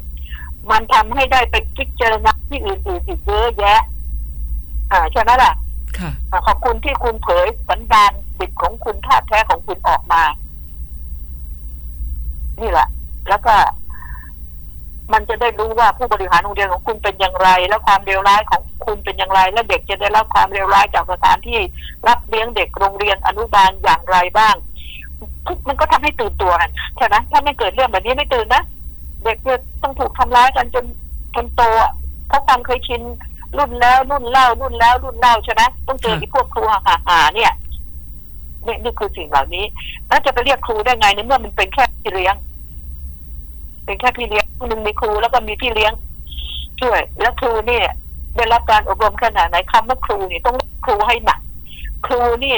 มันทำให้ได้ไปพิจารณาที่อื่นๆอีกเยอะแยะ อ่าใช่ไหมล่ะค่ะอ่าขอบคุณที่คุณเผยสันดานสิทธิ์ของคุณท่าตุแท้ของคุณออกมา นี่แหละแล้วก็ มันจะได้รู้ว่าผู้บริหารโรงเรียนของคุณเป็นอย่างไร และความเลวร้ายของคุณเป็นอย่างไร และเด็กจะได้รับความเลวร้ายจากสถานที่รับเลี้ยงเด็กโรงเรียนอนุบาลอย่างไรบ้างมันก็ทำให้ตื่นตัวกันใช่ไหมถ้าไม่เกิดเรื่องแบบนี้ไม่ตื่นนะเด็กจะต้องถูกทำร้ายกันจนจนโตอะเพราะความเคยชินรุ่นแล้วรุ่นเล่ารุ่นแล้วรุ่นเล่าใช่ไหมต้องเจอที่พวกครูหาหาเนี่ยนี่นี่คือสิ่งเหล่านี้แล้วจะไปเรียกครูได้ไงในเมื่อมันเป็นแค่พี่เลี้ยง เป็นแค่พี่เลี้ยงคนหนึ่งมีครูแล้วก็มีพี่เลี้ยงช่วย แล้วครูเนี่ยได้รับการอบรมขนาดไหนคำว่าครูนี่ต้องครูให้หนักครูนี่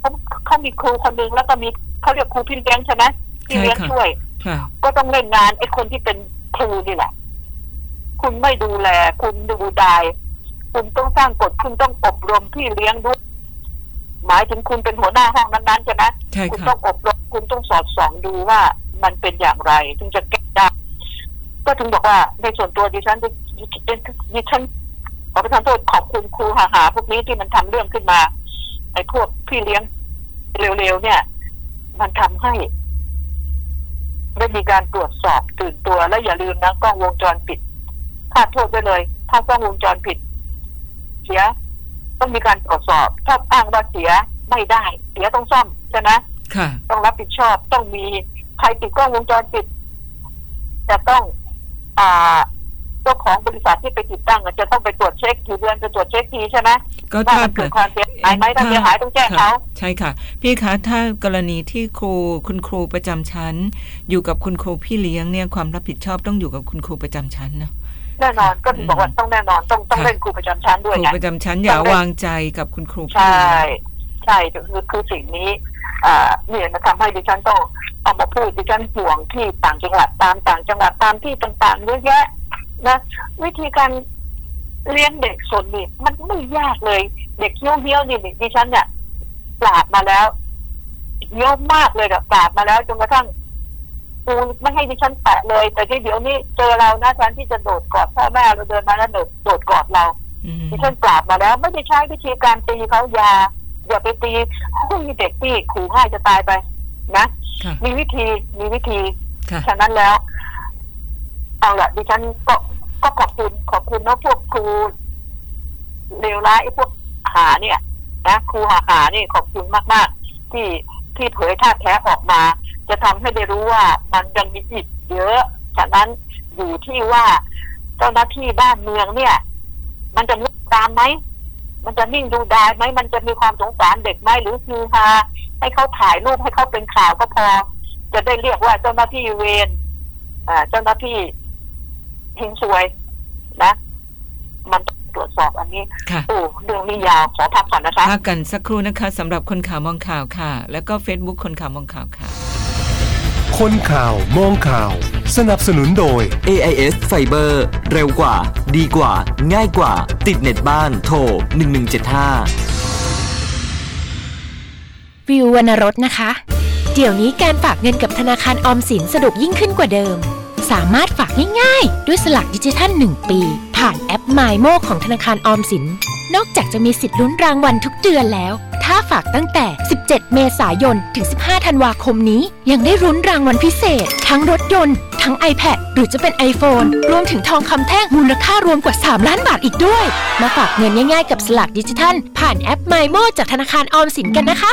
เขาเขามีครูคนหนึ่งแล้วก็มีเขาเรียกครูพี่เลี้ยงใช่ไหมพี่เลี้ยงใช่ค่ะช่วยค่ะก็ต้องเล่นงานไอ้คนที่เป็นครูนี่แหละ คุณไม่ดูแล คุณดูดายคุณต้องสร้างกฎคุณต้องอบรมพี่เลี้ยงด้วยหมายถึงคุณเป็นหัวหน้าห้องนั้นๆใช่ไหมใช่คุณค่ะต้องอบรมคุณต้องสอดส่องดูว่ามันเป็นอย่างไร ถึงจะแก็ถึงบอกว่าในส่วนตัวดิฉันดิฉันขอประทานโทษขอบคุณครูหาหาพวกนี้ที่มันทำเรื่องขึ้นมาไอ้พวกพี่เลี้ยงเร็วๆเนี่ย มันทำให้ได้มีการตรวจสอบตื่นตัวและอย่าลืมนะกล้องวงจรปิดถ้าโทษไปเลย ถ้ากล้องวงจรปิด เสียต้องมีการตรวจสอบถ้าอ้างว่าเสียไม่ได้ เสียต้องซ่อมใช่ไหมค่ะต้องรับผิดชอบต้องมีใครติดกล้องวงจรปิดจะต้อง อ่าเจ้าของบริษัทที่ไปติดตั้งอะจะต้องไปตรวจเช็คกี่เดือนจะตรวจเช็คทีใช่ไหมก็ว่าถ้ามันเกิเกิดดความเสียหายไหมถ้าเสียหายต้องแจ้งเขาใช่ค่ะ พี่คะถ้ากรณีที่ครูคุณครูประจำชั้น อยู่กับคุณครูพี่เลี้ยงเนี่ยความรับผิดชอบต้องอยู่กับคุณครูประจำชั้นเนาะแน่นอนก็ถึงบอกว่าต้องแน่นอนต้องต้องค่ะเล่นครูประจำชั้นด้ควยรูไงประจำชั้นอย่าวางใจกับคุณครูพี่ใช่เลี้ยงใช่คือคือสิ่งนี้อ่าเนี่ยนะทำให้ดิฉันต้อง เอามาพูดดิฉันห่วงที่ต่างจังหวัดตามต่างจังหวัดตามที่ต่างๆเยอะแยะนะวิธีการเลี้ยงเด็กสนนี่มันไม่ยากเลย เด็กเหี้ยวเหี้ยวๆนี่ดิฉันเนี่ยปราบมาแล้วเยอะมากเลยอะปราบมาแล้วจนกระทั่งครูไม่ให้ดิฉันแตะเลย แต่ที่เดี๋ยวนี้เจอเรานะแทนที่จะโดดกอดพ่อแม่เราเดินมาแล้วโดดโดดกอดเราอืมดิฉันปราบมาแล้ว ไม่ได้ใช้วิธีการตีเขาอย่าอย่าไปตีผู้เด็กที่ขู่ง่ายจะตายไปนะ ค่ะ มีวิธีมีวิธีค่ะ ฉะนั้นแล้ว เอาละดิฉันก็ก็ขอบคุณขอบคุณนะพวกครูเลวร้ายไอ้พวกหาเนี่ยนะครูหาหานี่ขอบคุณมาก ๆ ที่ที่เผยท่าแท้ออกมา จะทำให้ได้รู้ว่ามันยังมีอีกเยอะฉะนั้นอยู่ที่ว่าเจ้าหน้าที่บ้านเมืองเนี่ย มันจะนิ่งตามไหมมันจะนิ่งดูดายไหมมันจะมีความสงสารเด็กไหมหรือคือฮา ให้เขาถ่ายรูปให้เขาเป็นข่าวก็พอ จะได้เรียกว่าเจ้าหน้าที่เวรอ่าเจ้าหน้าที่เฮงซวยนะ มันต้องตรวจสอบอันนี้ค่ะโอ้เรื่องนี้ยาวขอพักก่อนนะคะพักกันสักครู่นะคะสำหรับคนข่าวมองข่าวค่ะ แล้วก็ Facebook คนข่าวมองข่าวค่ะ คนข่าวมองข่าว สนับสนุนโดย AIS Fiber เร็วกว่า ดีกว่า ง่ายกว่า ติดเน็ตบ้านโทร1175 วิววรรณรสนะคะ เดี๋ยวนี้การฝากเงินกับธนาคารออมสินสะดวกยิ่งขึ้นกว่าเดิม สามารถฝากง่ายๆ ด้วยสลักดิจิทัล 1 ปี ผ่านแอป m ม m o ของธนาคารออมสิน นอกจากจะมีสิทธิ์ลุ้นรางวัลทุกเดือนแล้ว ถ้าฝากตั้งแต่ 17 เมษายน ถึง 15 ธันวาคมนี้ ยังได้ลุ้นรางวัลพิเศษ ทั้งรถยนต์ ทั้ง iPad หรือจะเป็น iPhone รวมถึงทองคำแท่งมูลค่ารวมกว่า 3 ล้านบาทอีกด้วย มาฝากเงินง่ายๆ กับสลากดิจิทัล ผ่านแอป MyMo จากธนาคารออมสินกันนะคะ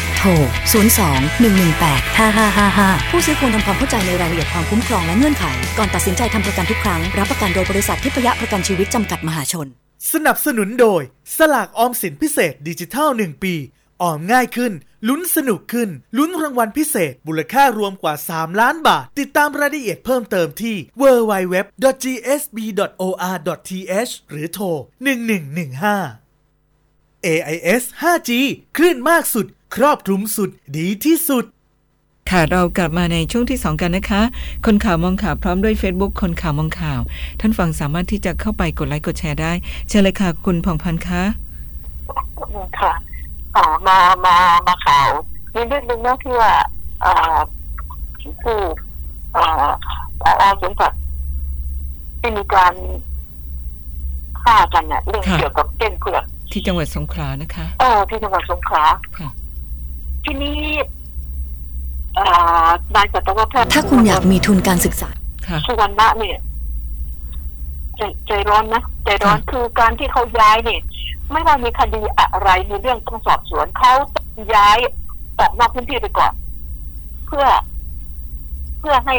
ทร 02 118 5555 ผู้ซื้อควรทำความเข้าใจในรายละเอียดความคุ้มครองและเงื่อนไข ก่อนตัดสินใจทำประกันทุกครั้ง รับประกันโดยบริษัททิพยประกันชีวิตจำกัดมหาชน สนับสนุนโดย สลากออมสินพิเศษดิจิทัล 1 ปี ออมง่ายขึ้น ลุ้นสนุกขึ้น ลุ้นรางวัลพิเศษมูลค่ารวมกว่า 3 ล้านบาท ติดตามรายละเอียดเพิ่มเติมที่ www.gsb.or.th หรือโทร 1115 AIS 5G คลื่นมากสุด ครอบคลุมสุดดีที่สุด ค่ะเรากลับมาในช่วงที่ 2 กันนะคะ คนข่าวมองข่าวพร้อมด้วย Facebook คนข่าวมองข่าว ท่านฟังสามารถที่จะเข้าไปกดไลค์กดแชร์ได้ เชิญเลยค่ะคุณผ่องพันธ์คะค่ะอ่ามามามาข่าวมีเรื่องหนึ่งนะที่ว่าอ่าผู้อ่าพอสวนสัตว์ที่มีการฆ่ากันเนี่ยเรื่องเกี่ยวกับเก้งเผือกที่จังหวัดสงขลานะคะเออที่จังหวัดสงขลาค่ะ ที่นี้อ่านายสัตวแพทย์ถ้าคุณอยากมีทุนการศึกษาค่ะ สุวรรณะเนี่ยใจใจร้อนนะใจร้อนคือการที่เขาย้ายเนี่ย ไม่ว่ามีคดีอะไรมีเรื่องต้องสอบสวนเขาต้องย้ายออกนอกพื้นที่ไปก่อน เพื่อ เพื่อให้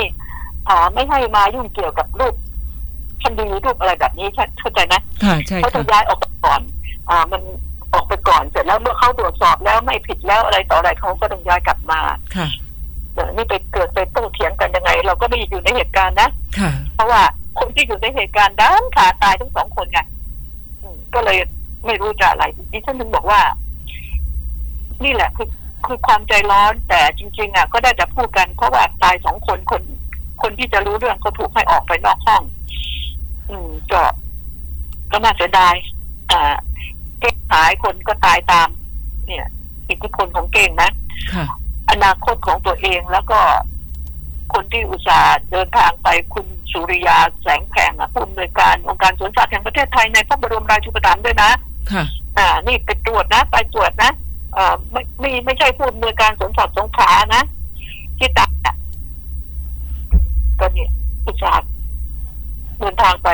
อ่าไม่ให้มายุ่งเกี่ยวกับรูปคดีรูปอะไรแบบนี้เข้าใจไหมค่ะใช่เขาจะค่ะย้ายออกไปก่อน อ่า มัน ออกไปก่อนเสร็จแล้วเมื่อเขาตรวจสอบแล้วไม่ผิดแล้วอะไรต่ออะไรเขาก็ต้องย้ายกลับมาค่ะเดี๋ยวนี่ไปเกิดไปโต้เถียงกันยังไง เราก็ไม่ได้อยู่ในเหตุการณ์นะค่ะ เพราะว่าคนที่อยู่ในเหตุการณ์ด้านขาตายทั้งสองคนไงอืมก็เลยไม่รู้จะอะไรดิฉันถึงบอกว่า นี่แหละคือคือความใจร้อนแต่จริง ๆ อะ ก็ได้แต่พูดกันเพราะว่าตายสองคนคน คนที่จะรู้เรื่องก็ถูกให้ออกไปนอกห้อง อืมก็ก็น่าเสียดายอ่า เก้งหายคนก็ตายตาม เนี่ยอิทธิพลของเก้งนะค่ะอนาคตของตัวเองแล้วก็คนที่อุตส่าห์เดินทางไปคุณสุริยาแสงแผงอะผู้อำนวยการองค์การสวนสัตว์แห่งประเทศไทยในพระบรมราชูปถัมภ์ด้วยนะค่ะ อ่า นี่ไปตรวจนะ ไปตรวจนะเอ่อไม่ไม่ไม่ใช่ผู้อำนวยการสวนสัตว์สงขลานะที่ตายอะก็เนี่ยอุตส่าห์เดินทางไป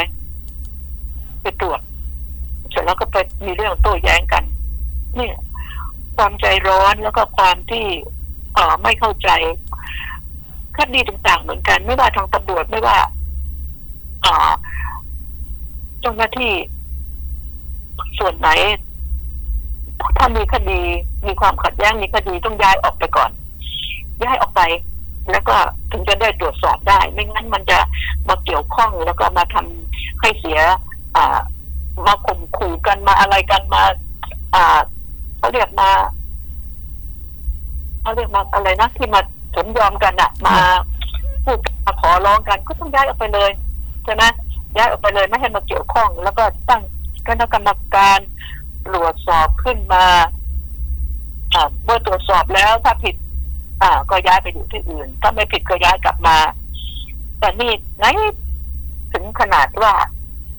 ไปตรวจ เสร็จแล้วก็ไปมีเรื่องโต้แย้งกันเนี่ยความใจร้อนแล้วก็ความที่เอ่อไม่เข้าใจคดีต่างๆเหมือนกัน ไม่ว่าทางตำรวจไม่ว่าเอ่อเจ้าหน้าที่ส่วนไหน ถ้ามีคดีมีความขัดแย้งมีคดีต้องย้ายออกไปก่อน ย้ายออกไป แล้วก็ถึงจะได้ตรวจสอบได้ ไม่งั้นมันจะมาเกี่ยวข้องแล้วก็มาทำให้เสีย อ่า มาข่มขู่กันมาอะไรกันมา อ่าเขาเรียกมาเขาเรียกมาอะไรนะที่มาสมยอมกันอะมามาขอร้องกันก็ต้องย้ายออกไปเลยใช่ไหมย้ายออกไปเลยไม่ให้มาเกี่ยวข้อง แล้วก็ตั้งคณะกรรมการตรวจสอบขึ้นมาอ่าเมื่อตรวจสอบแล้วถ้าผิด อ่า ก็ย้ายไปอยู่ที่อื่น ถ้าไม่ผิดก็ย้ายกลับมา แต่นี่ไหนถึงขนาดว่า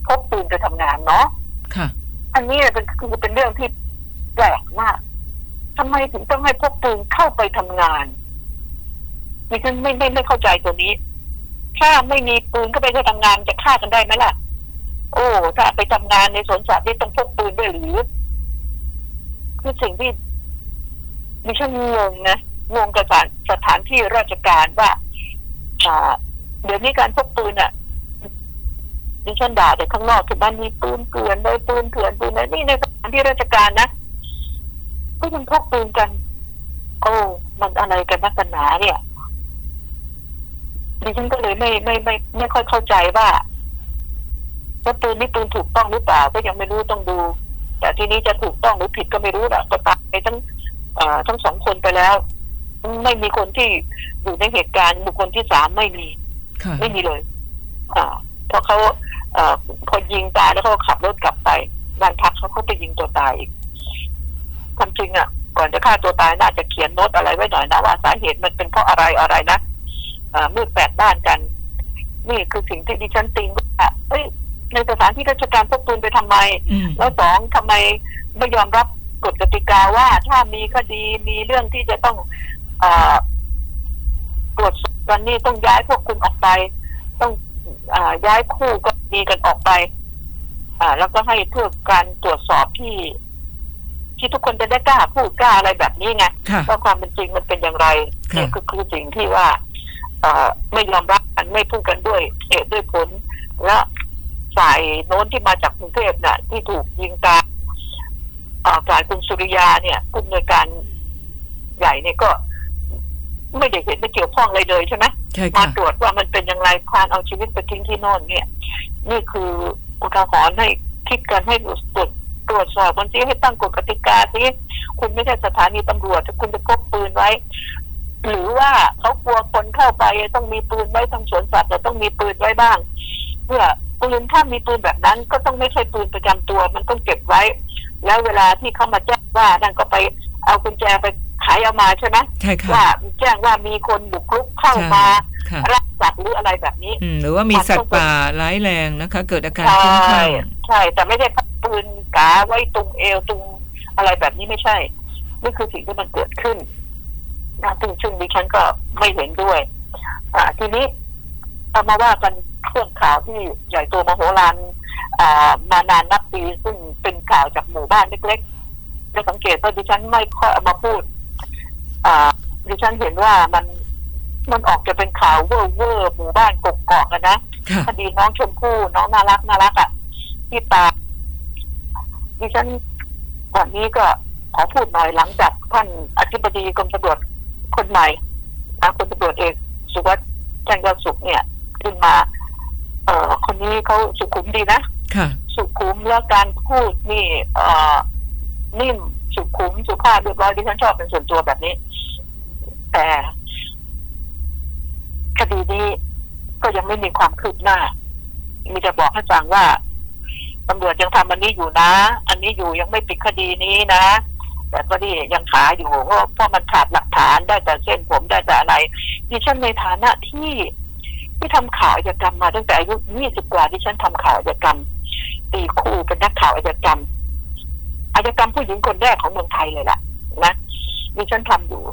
พกปืนไปทำงานเนาะค่ะ อันนี้เป็นคือเป็นเรื่องที่แปลกมากทำไมถึงต้องให้พกปืนเข้าไปทำงานดิฉันไม่ไม่ไม่เข้าใจตัวนี้ ถ้าไม่มีปืนก็ไปไปทำงานจะฆ่ากันได้ไหมล่ะ โอ้ ถ้าไปทำงานในสวนสัตว์นี่ต้องพกปืนด้วยหรือคือสิ่งที่ดิฉันงงนะงงกับสถานสถานที่ราชการว่าอ่าเดี๋ยวนี้การพกปืนอะ ดิฉันด่าแต่ข้างนอกคือบ้านมีปืนเกลื่อนเลยปืนเกลื่อนปืนอะไรนี่ในสถานที่ราชการนะก็ยังพกปืนกัน โอ้มันอะไรกันนักกันหนาเนี่ยดิฉันก็เลยไม่ไม่ไม่ ไม่ค่อยเข้าใจว่าว่าปืนนี่ปืนถูกต้องหรือเปล่า ก็ยังไม่รู้ต้องดู แต่ทีนี้จะถูกต้องหรือผิดก็ไม่รู้แหละก็ตายไปทั้งเอ่อทั้งสองคนไปแล้ว ไม่มีคนที่อยู่ในเหตุการณ์บุคคลที่สามไม่มีค่ะไม่มีเลย อ่าเพราะเขาเอ่อ พอยิงตายแล้วเขาก็ขับรถกลับไปบ้านพักเขาเขาไปยิงตัวตายอีกความจริงอะ ก่อนจะฆ่าตัวตายน่าจะเขียนโน้ตอะไรไว้หน่อยนะว่าสาเหตุมันเป็นเพราะอะไรอะไรนะอ่ามืดแปดด้านกัน นี่คือสิ่งที่ดิฉันติงว่าเอ้ยในสถานที่ราชการพกปืนไปทำไมอืมแล้วสองทำไมไม่ยอมรับกฎกติกาว่าถ้ามีคดีมีเรื่องที่จะต้องเออตรวจสอบกันนี่ต้องย้ายพวกคุณออกไป ต้องอา ย้ายคู่ก็มีกันออกไปอ่าแล้วก็ให้เพื่อการตรวจสอบที่ที่ทุกคนจะได้กล้าพูดกล้าอะไรแบบนี้ไงค่ะว่าความเป็นจริงมันเป็นอย่างไรค่ะนี่คือคือสิ่งที่ว่าเอ่อไม่ยอมรับกันไม่พูดกันด้วยเหตุด้วยผล และฝ่ายโน้นที่มาจากกรุงเทพน่ะ ที่ถูกยิงตายเอ่อฝ่ายคุณสุริยาเนี่ยผู้อำนวยการใหญ่เนี่ยก็ ไม่ได้เห็นไม่เกี่ยวข้องอะไรเลยใช่ไหมใช่ มาตรวจว่ามันเป็นอย่างไรพานเอาชีวิตไปทิ้งที่โน่นเนี่ย นี่คืออุทาหรณ์ให้คิดกันให้ตรวจตรวจสอบมันซิให้ตั้งกฎกติกาซิคุณไม่ใช่สถานีตำรวจถ้าคุณจะพกปืนไว้ หรือว่าเขากลัวคนเข้าไปต้องมีปืนไว้ทั้งสวนสัตว์แต่ต้องมีปืนไว้บ้างเพื่อปืนถ้ามีปืนแบบนั้นก็ต้องไม่ใช่ปืนประจำตัวมันต้องเก็บไว้ แล้วเวลาที่เขามาแจ้งว่านั่นก็ไปเอากุญแจไป ขายเอามาใช่ไหมใช่ค่ะว่าแจ้งว่ามีคนบุกรุกเข้ามาค่ะรักสัตว์หรืออะไรแบบนี้อืมหรือว่ามีสัตว์ป่าร้ายแรงนะคะ เกิดอาการใช่คลุ้มคลั่งใช่ แต่ไม่ได้พักปืนกาไว้ตรงเอวตรงอะไรแบบนี้ไม่ใช่นี่คือสิ่งที่มันเกิดขึ้นนะซึ่งซึ่งดิฉันก็ไม่เห็นด้วยอ่าทีนี้เอามาว่ากันเครื่องข่าวที่ใหญ่โตมโหฬารอ่ามานานนับปีซึ่งเป็นข่าวจากหมู่บ้านเล็กๆจะสังเกตว่าดิฉันไม่ค่อยเอามาพูด อ่าดิฉันเห็นว่ามันมันออกจะเป็นข่าวเวอร์เวอร์หมู่บ้านกกอกกันนะค่ะคดีน้องชมพู่น้องน่ารักน่ารักอะที่ตายดิฉันวันนี้ก็ขอพูดหน่อยหลังจากท่านอธิบดีกรมตำรวจคนใหม่นะพลตำรวจเอกสุวัฒน์แจ้งยอดสุขเนี่ยขึ้นมา เอ่อคนนี้เขาสุขุมดีนะค่ะสุขุมแล้วการพูดนี่ เอ่อนิ่มสุขุมสุภาพเรียบร้อยที่ฉันชอบเป็นส่วนตัวแบบนี้ แต่คดีนี้ก็ยังไม่มีความคืบหน้า มีจะบอกให้ฟังว่าตำรวจยังทำอันนี้อยู่นะ อันนี้อยู่ยังไม่ปิดคดีนี้นะ แต่ก็ดียังขาอยู่เพราะเพราะมันขาดหลักฐานได้แต่เส้นผมได้แต่อะไรดิฉันในฐานะที่ที่ทำข่าวอาชญากรรมมาตั้งแต่อายุยี่สิบกว่าดิฉันทำข่าวอาชญากรรม ตีคู่เป็นนักข่าวอาชญากรรมอาชญากรรมผู้หญิงคนแรกของเมืองไทยเลยล่ะนะดิฉันทำอยู่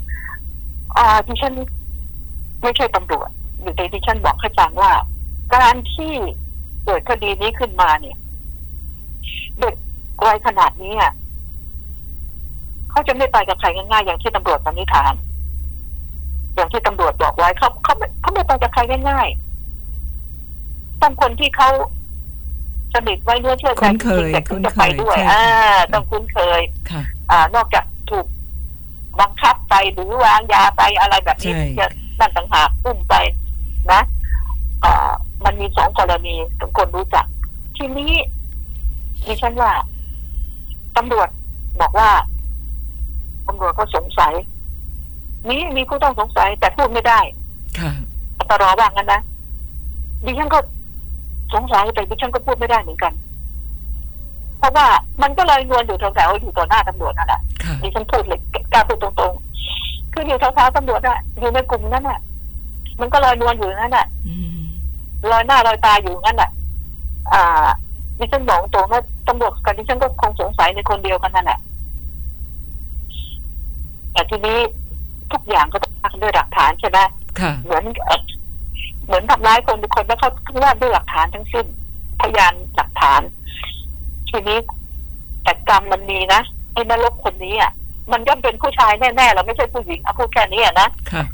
อ่าดิฉันไม่ใช่ตำรวจอยู่แต่ดิฉันบอกให้ฟังว่า การที่เกิดคดีนี้ขึ้นมาเนี่ย เด็กวัยขนาดนี้อะเขาจะไม่ไปกับใครง่ายๆอย่างที่ตำรวจสันนิษฐาน อย่างที่ตำรวจบอกไว้เขาเขาไม่เขาไม่ไปกับใครง่ายๆต้องคนที่เขาสนิทไว้เนื้อเชื่อใจคุ้นเคยจริงๆแต่ถึคุ้งนจะเคไปยด้วยใช่อ่าค่ะต้องคุ้นเคยค่ะอ่านอกจากถูก บังคับไปหรือวางยาไปอะไรแบบนี้ใช่ถึงจะนั่นต่างหากอุ้มไปนะอ่ามันมีสองกรณีทุกคนรู้จัก ทีนี้ดิฉันว่าตำรวจบอกว่าตำรวจก็สงสัยนี้มีผู้ต้องสงสัย แต่พูดไม่ได้ค่ะตรอว่างั้นนะดิฉันก็สงสัยแต่ดิฉันก็พูดไม่ได้เหมือนกัน เพราะว่ามันก็เลยนวลอยู่แถวๆอยู่ต่อหน้าตำรวจนั่นแหละค่ะดิฉันพูดเลยกล้าพูดตรงๆ คืออยู่แถวๆตำรวจอะอยู่ในกลุ่มนั้นอะมันก็ลอยนวลอยู่นั่นแหละอืมลอยหน้าลอยตาอยู่งั้นแหละอ่าดิฉันบอกตรงว่าตำรวจกับดิฉันก็คงสงสัยในคนเดียวกันนั่นแหละแต่ทีนี้ทุกอย่างก็ต้องว่ากันด้วยหลักฐานใช่ไหมค่ะเหมือนเอ่อเหมือนทำร้ายคนทุกคนแล้วเขาต้องว่าด้วยหลักฐานทั้งสิ้น พยานหลักฐาน ทีนี้แต่กรรมมันมีนะไอ้นรกคนนี้อะมันย่อมเป็นผู้ชายแน่ๆเราไม่ใช่ผู้หญิงเอาพูดแค่นี้อะนะค่ะ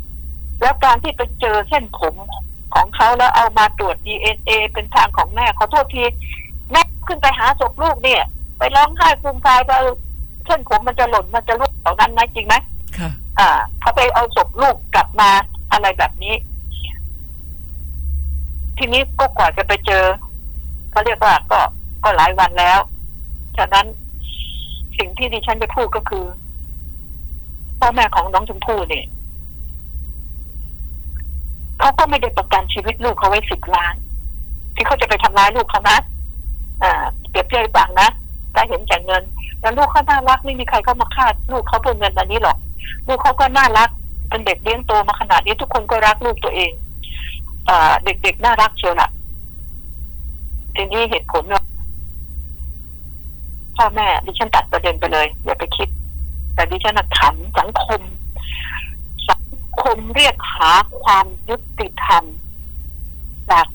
แล้วการที่ไปเจอเส้นผมของเขาแล้วเอามาตรวจดีเอ็นเอเป็นทางของแม่ขอโทษทีแม่ขึ้นไปหาศพลูกเนี่ย ไปร้องไห้ฟูมฟายว่าเส้นผมมันจะหล่นมันจะลุกเหล่านั้นไหมจริงไหมค่ะ อ่าเขาไปเอาศพลูกกลับมาอะไรแบบนี้ ทีนี้ก็กว่าจะไปเจอเขาเรียกว่าก็ ก็หลายวันแล้ว ฉะนั้นสิ่งที่ดิฉันจะพูดก็คือพ่อแม่ของน้องชมพู่เนี่ยเขาก็ไม่ได้ประกันชีวิตลูกเขาไว้สิบล้าน ที่เขาจะไปทำร้ายลูกเขานะอ่าเปรียบเทียบให้ฟังนะถ้าเห็นแก่เงิน แล้วลูกเขาน่ารักไม่มีใครเข้ามาฆ่าลูกเขาเพื่อเงินอันนี้หรอก ลูกเขาก็น่ารักเป็นเด็กเลี้ยงโตมาขนาดนี้ทุกคนก็รักลูกตัวเองอ่าเด็กๆน่ารักเชียวล่ะทีนี้เหตุผลว่าะ พ่อแม่ดิฉันตัดประเด็นไปเลยอย่าไปคิด แต่ดิฉันถามสังคม สังคมเรียกหาความยุติธรรมจาก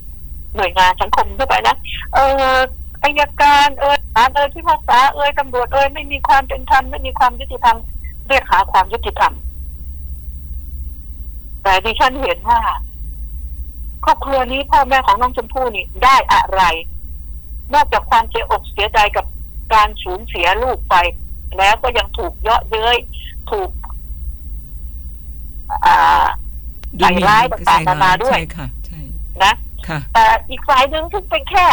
หน่วยงานสังคมทั่วไปนะเอออายการเออศาลเออที่พากษาเออตำรวจเออไม่มีความเป็นธรรมไม่มีความยุติธรรมเรียกหาความยุติธรรมแต่ดิฉันเห็นว่าครอบครัวนี้พ่อแม่ของน้องชมพู่นี่ได้อะไร นอกจากความเสียอกเสียใจกับ การสูญเสียลูกไป แล้วก็ยังถูกเยาะเย้ยถูกอ่าใส่ร้ายต่างๆนานาด้วยใช่ค่ะใช่นะค่ะแต่อีกฝ่ายหนึ่งซึ่งเป็นแค่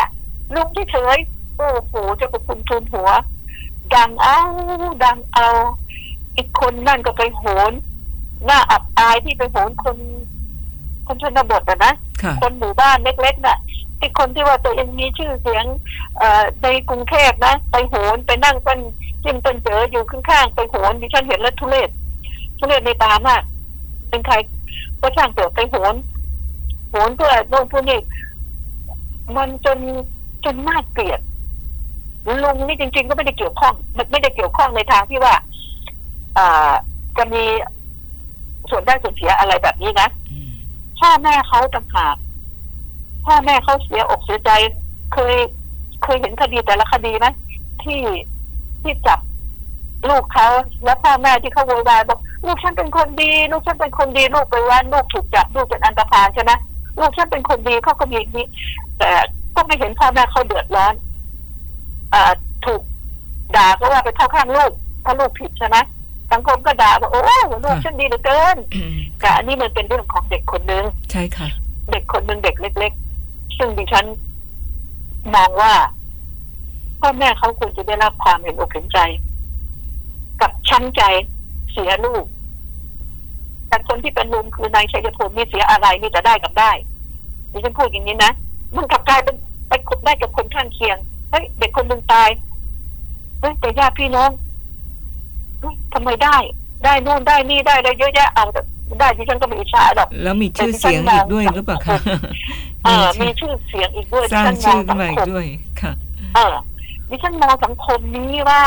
ลุงที่เฉยๆโอ้โหจะไปคุณทุนหัว ดังเอาดังเอา อีกคนนั่นก็ไปโหนหน้าอับอายที่ไปโหนคนคนชนบทอะนะ คนหมู่บ้านเล็กๆน่ะไอ้คนที่ว่าตัวเองมีชื่อเสียงอในกรุงเทพนะ ไปโหนไปนั่งเป็นจิ้มเป็นเจออยู่ข้างๆไปโหนดิฉันเห็นแล้วทุเรศทุเรศในตามาก เป็นใครก็ช่างเถอะไปโหนโหนเพื่อโน่นพื่อนี่มันจนจนน่าเกลียดลุงนี่จริง ๆ ก็ไม่ได้เกี่ยวข้องไม่ได้เกี่ยวข้องในทางที่ว่า อ่าจะมีส่วนได้ส่วนเสียอะไรแบบนี้นะ พ่อแม่เขาต่างหากพ่อแม่เขาเสียอกเสียใจ เคยเคยเห็นคดีแต่ละคดีไหมที่ที่จับลูกเขาแล้วพ่อแม่ที่เขาโวยวายบอกลูกฉันเป็นคนดี ลูกฉันเป็นคนดีลูกไปว่าลูกถูกจับลูกเป็นอันตรพานใช่ไหมลูกฉันเป็นคนดีเขาก็มีนี้ แต่ก็ไม่เห็นพ่อแม่เขาเดือดร้อนอ่าถูกด่าก็ว่าไปเข้าข้างลูกถ้าลูกผิดใช่ไหม สังคมก็ด่าว่าโอ้ลูกฉันดีเหลือเกินอืมแต่อันนี้มันเป็นเรื่องของเด็กคนนึงใช่ค่ะ เด็กคนหนึ่งเด็กเล็ก ๆ ซึ่งดิฉันมองว่าพ่อแม่เขาควรจะได้รับความเห็นอกเห็นใจ กับช้ำใจเสียลูกแต่คนที่เป็นลุงคือนายชัยพลมีเสียอะไรมีแต่ได้กับได้ดิฉันพูดอย่างนี้นะมันกลับกลายเป็นไปคบได้กับคนข้างเคียงเฮ้ยเด็กคนหนึ่งตายเฮ้ยแต่ญาติพี่น้องเฮ้ย ทำไมได้ ได้โน่นได้นี่ได้อะไรเยอะแยะเอาแต่ได้ดิฉันก็ไม่อิจฉาหรอกแล้วมีชื่อเสียงอีกด้วยหรือเปล่าคะเออมีมีชื่อชื่อเสียงอีกด้วยสร้างดิฉัชื่อนมขึ้นสัมางอีคกมด้วยค่ะ เออดิฉันมองสังคมนี้ว่า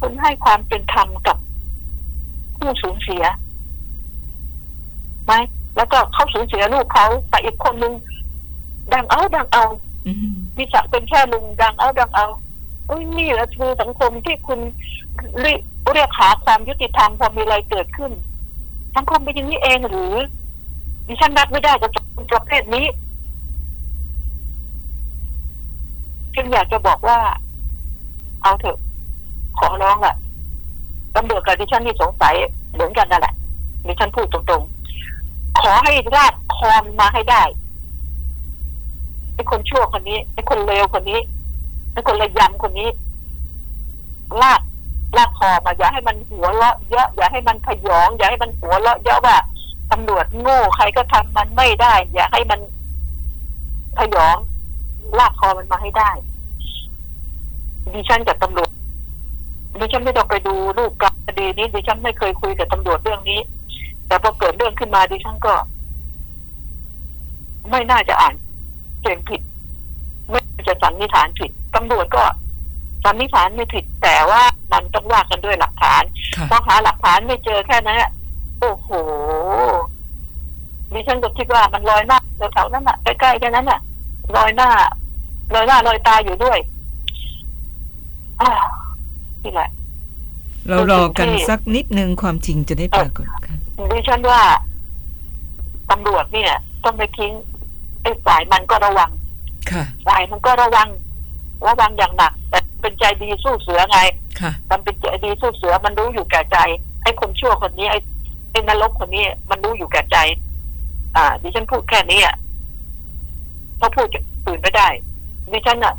คุณให้ความเป็นธรรมกับผู้สูญเสียไหมแล้วก็เขาสูญเสียลูกเขาแต่อีกคนนึงดังเอาดังเอาอืมดิฉันเป็นแค่ลุงดังเอาดังเอาเอ้ยนี่แหละคือสังคมที่คุณ เรียกเรียกหาความยุติธรรมพอมีอะไรเกิดขึ้นสังคมเป็นอย่างนี้เองหรือดิฉันรับไม่ได้กับคนประเภทนี้จึงอยากจะบอกว่า เอาเถอะ ขอร้องอะตำรวจกับดิฉันนี่สงสัยเหมือนกันนั่นแหละดิฉันพูดตรงๆ ขอให้ลากคอมมาให้ได้ไอ้คนชั่วคนนี้ไอ้คนเลวคนนี้ไอ้คนระยำคนนี้ ลาก ลากคอมาอย่าให้มันหัวเราะเยอะอย่าให้มันขยอง อย่าให้มันหัวเราะเยอะว่าตำรวจโง่ใครก็ทำมันไม่ได้ อย่าให้มันพยอง ลากคอมันมาให้ได้ดิฉันกับตำรวจดิฉันไม่ต้องไปดูรูปการคดีนี้ดิฉันไม่เคยคุยกับตำรวจเรื่องนี้ แต่พอเกิดเรื่องขึ้นมาดิฉันก็ ไม่น่าจะอ่านเกณฑ์ผิด ไม่น่าจะสันนิษฐานผิดตำรวจก็ สันนิษฐานไม่ผิดแต่ว่ามันต้องว่ากันด้วยหลักฐานค่ะพอหาหลักฐานไม่เจอแค่นั้นอะโอ้โหดิฉันก็คิดว่ามันลอยหน้าแถวๆนั้นอะใกล้ๆแค่นั้นอะลอยหน้าลอยหน้าลอยตาอยู่ด้วยอ้าวนี่แหละ เรารอกันสักนิดนึงความจริงจะได้ปรากฏค่ะดิฉันว่าตำรวจเนี่ย ต้องไปทิ้งไอ้ฝ่ายมันก็ระวังค่ะฝ่ายมันก็ระวัง ระวังอย่างหนักแต่ เป็นใจดีสู้เสือไงค่ะ มันเป็นใจดีสู้เสือมันรู้อยู่แก่ใจไอ้คนชั่วคนนี้ไอ้ไอ้นรกคนนี้ มันรู้อยู่แก่ใจ อ่า ดิฉันพูดแค่นี้อะเพราะพูดอื่นไม่ได้ ดิฉันอะ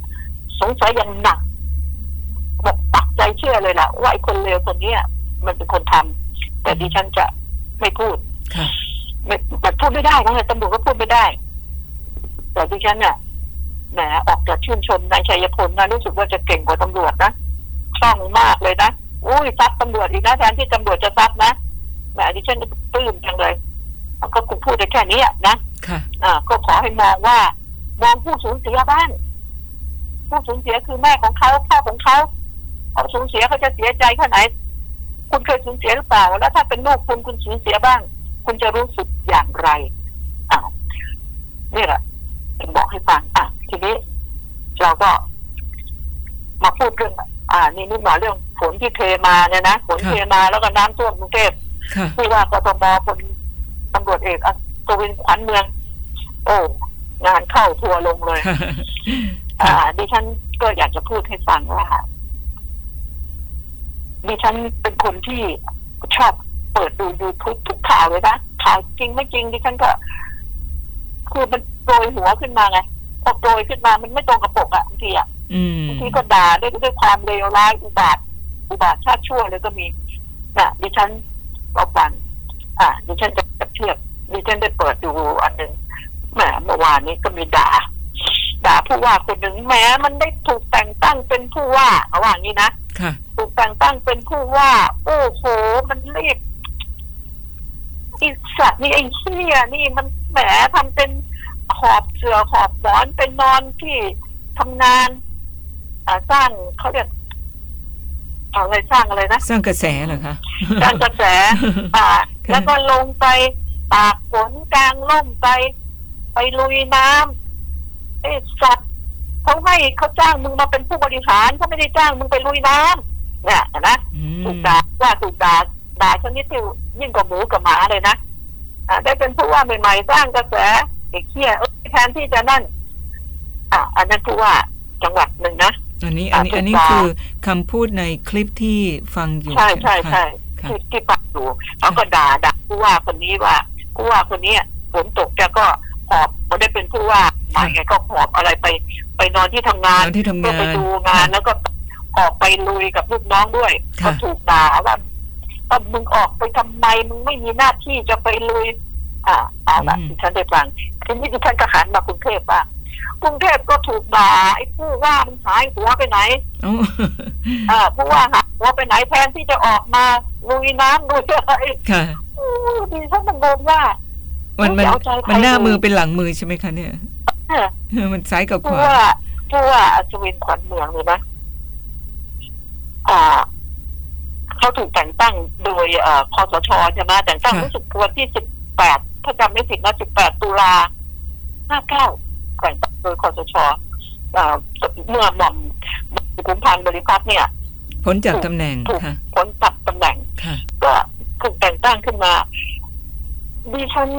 สงสัยอย่างหนักบอกปักใจเชื่อเลยล่ะ ว่าไอ้คนเลวคนเนี้ยมันเป็นคนทำแต่ดิฉันจะไม่พูดค่ะไม่แต่พูดไม่ได้นะตำรวจก็พูดไม่ได้ แต่ดิฉันเนี่ยแหมออกจากชื่นชมนายชัยพลนะรู้สึกว่าจะเก่งกว่าตำรวจนะคล่องมากเลยนะอุ้ยซัดตำรวจอีกนะแทนที่ตำรวจจะซัดนะแหมดิฉันก็ปลื้มจังเลยก็กูพูดได้แค่นี้อะนะค่ะอ่าก็ขอให้มองว่ามองผู้สูญเสียบ้างผู้สูญเสียคือแม่ของเขาพ่อของเขาเขาสูญเสียเขาจะเสียใจแค่ไหน คุณเคยสูญเสียหรือเปล่า แล้วถ้าเป็นลูกคุณคุณสูญเสียบ้าง คุณจะรู้สึกอย่างไรอ่านี่แหละ จะบอกให้ฟังอะทีนี้ เราก็มาพูดเรื่อง อ่า นี่นิดหน่อยเรื่องฝนที่เทมาเนี่ยนะฝนครับเทมาแล้วก็น้ำท่วมกรุงเทพค่ะที่ว่ากทมพลตำรวจเอกอัศวินขวัญเมือง โอ้งานเข้าทัวร์ลงเลย อ่า ดิฉันก็อยากจะพูดให้ฟังว่าดิฉันเป็นคนที่ชอบเปิดดูยูทูบทุกข่าวเลยนะข่าวจริงไม่จริงดิฉันก็คือมัน โปรยหัวขึ้นมาไงพอโปรยขึ้นมามันไม่ตรงกับปกอะบางทีอะอืมบางทีก็ด่าด้วยด้วยความเลวร้ายอุบาทอุบาทชาติชั่วเลยก็มีน่ะดิฉันก็ฟังอ่าดิฉันจะเปรียบเทียบดิฉันได้เปิดดูอันหนึ่งแหมเมื่อวานนี้ก็มีด่าด่าผู้ว่าคนหนึ่งแหมมันได้ถูกแต่งตั้งเป็นผู้ว่าเอาว่างี้นะค่ะถูกแต่งตั้งเป็นผู้ว่า โอ้โห มันเรียกไอีสัตว์นี่ไอ้เชี่ยนี่มันแหมทำเป็น ขอบเสือขอบหมอนเป็นนอนที่ทำงานอ่าสร้างเขาเรียกอะไรสร้างอะไรนะสร้างกระแสเหรอคะสร้างกระแสอ่าแล้วก็ลงไปตากฝนกลางล่มไป ไปลุยน้ำไอ้สัตว์เขาให้เขาจ้างมึงมาเป็นผู้บริหารเขาไม่ได้จ้างมึงไปลุยน้ำเนี่ยเห็นะอืมถูกด่าว่าถูกด่าด่าชนิดที่ยิ่งกว่าหมูกับหมาเลยนะอ่าได้เป็นผู้ว่าใหม่ๆสร้างกระแสไอ้ เขี้ยเอ้ยแทนที่จะนั่นอ่าอันนั้นผู้ว่าจังหวัดหนึ่งนะอันนี้อันนี้อะอันนี้ถูกต้องคือคำพูดในคลิปที่ฟังอยู่ ใช่ใช่ไหมคะใช่ค่ะที่ที่ฟังอยู่เขาก็ด่าด่าผู้ว่าคนนี้ว่า ผู้ว่าคนนี้ฝนตกแกก็หอบพอได้เป็นผู้ว่าใหม่แกก็หอบอะไรไป ไปนอนที่ทำงานตอนที่ทำเพื่องาไปนดูงานแล้วก็ออกไปลุยกับลูกน้องด้วยค่ะก็ถูกด่าว่าว่ามึงออกไปทำไมมึงไม่มีหน้าที่จะไปลุย อ่าเอาละที่ฉันได้ฟังทีนี้ที่ฉันก็หันมากรุงเทพบ้างกรุงเทพก็ถูกด่าไอ้ผู้ว่ามันหายหัวไปไหนเอ้าอ่าผู้ว่าหายหัวไปไหนแทนที่จะออกมาลุยน้ำลุยอะไรค่ะอู้ดิฉันมันงงว่า มันมันไม่เอาใจใครมันหน้าเลยมือเป็นหลังมือใช่ไหมคะเนี่ยเออมันซ้ายกับขผู้วาว่าผู้ว่าอัศวินขวัญเมืองเลยนะอ่าเขาถูกแต่งตั้งโดยเอ่อคอสชใช่ไหมแต่งตั้งค่ะรู้สึกวันที่สิบแปด ถ้าจำไม่ผิดนะสิบแปดตุลาห้าเก้าแต่งตั้งโดยคอสชอ่าเมื่อหม่อมกุมพันธ์บริพัตรเนี่ยพ้นจากตำแหน่งถูกค่ะพ้นตัดตำแหน่งค่ะก็ถูกแต่งตั้งขึ้นมาดิฉัน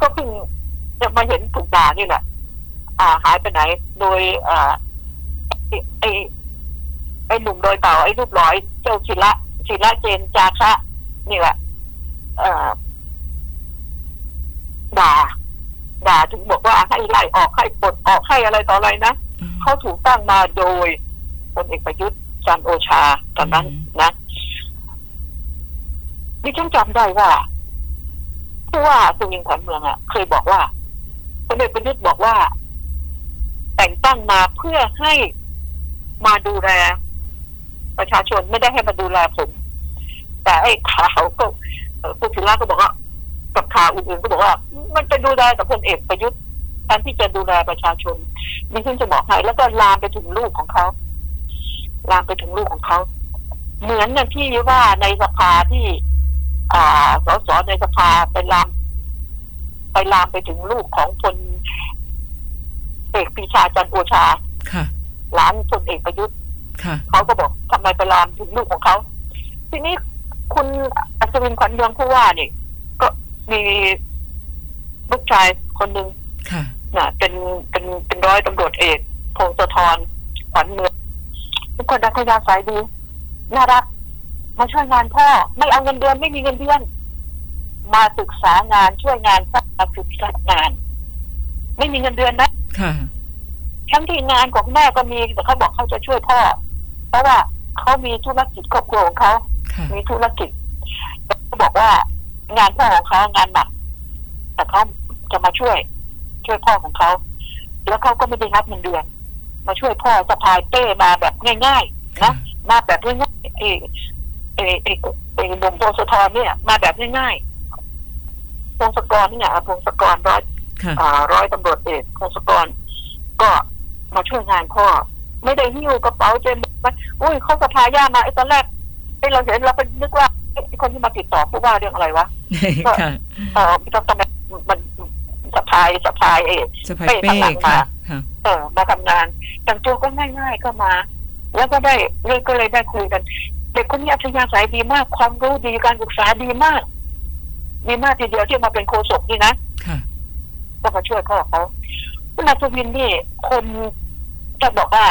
ก็เพิ่งจะมาเห็นถูกด่านี่แหละอ่า หายไปไหน โดยอ่าไอ้ไอ้ไอ้หนุ่มโดยเต่าไอ้รูปร้อย เจ้าศิระศิระเจนจาคะนี่แหละเอ่อ ด่า ด่าถึงบอกว่าให้ไล่ออกให้ปลดออกให้อะไรต่ออะไรนะเขาถูกตั้งมาโดยพลเอกประยุทธ์จันทร์โอชาตอนนั้นอืมนะดิฉันจำได้ว่าผู้ว่าสุวินขวัญเมืองอะ เคยบอกว่าพลเอกประยุทธ์บอกว่า แต่งตั้งมาเพื่อให้มาดูแลประชาชนไม่ได้ให้มาดูแลผม แต่ไอ้ข่าวก็เอ่อคุณศิระก็บอกว่า กับข่าวอื่นๆก็บอกว่า มันไปดูแลกับพลเอกประยุทธ์แทนที่จะดูแลประชาชนดิฉันจะบอกให้แล้วก็ลามไปถึงลูกของเขาลามไปถึงลูกของเขาเหมือนอย่างที่ว่าในสภาที่ อ่าสสในสภาไปลาม ไปลามไปถึงลูกของพลเอกปรีชาจันทร์โอชาค่ะหลานพลเอกประยุทธ์ค่ะเขาก็บอกทำไมไปลามถึงลูกของเขาทีนี้คุณอัศวินขวัญเมืองผู้ว่านี่ก็ มีลูกชายคนหนึ่งค่ะ นะเป็นเป็นเป็นร้อยตำรวจเอกพงศธรขวัญเมืองทุกคนรักยาสายดีน่ารัก มาช่วยงานพ่อ ไม่เอาเงินเดือนไม่มีเงินเดือน มาศึกษางานช่วยงานสร้างมาฝึกษางาน ไม่มีเงินเดือนนะค่ะทั้งที่งานของแม่ก็มีแต่เขาบอกเขาจะช่วยพ่อ เพราะว่าเขามีธุรกิจครอบครัวของเขาค่ะมีธุรกิจเขาบอกว่า งานพ่อของเขางานหนักแต่เขาจะมาช่วย ช่วยพ่อของเขาแล้วเขาก็ไม่ได้รับเงินเดือน มาช่วยพ่อสะพายเป้มาแบบง่ายๆนะมาแบบง่ายๆเอเอเอเอหนุ่มโพสทรเนี่ย มาแบบง่ายๆพงศกรเนี่ยพงศกรร้อยค่ะร้อยตำรวจเอกพงศกร ก็มาช่วยงานพ่อไม่ได้หิ้วกระเป๋าเจมไปอุ้ยเขาสะพายย่ามาไอ้ตอนแรกไอ้เราเห็นเราไปนึกว่า คนที่มาติดต่อผู้ว่าเรื่องอะไรวะค่ะเออทำไมมันสะพายสะพายเองสะพายเป้ค่ะค่ะเออ มาทำงานแต่งตัวก็ง่ายๆก็มา แล้วก็ได้เรื่องก็เลยได้คุยกัน เด็กคนนี้อัธยาศัยดีมาก ความรู้ดีการศึกษาดีมากดีมากทีเดียวที่มาเป็นโฆษกนี่นะค่ะก็มาช่วยพ่อเขาคุณอัศวินนี่คนจะบอกว่า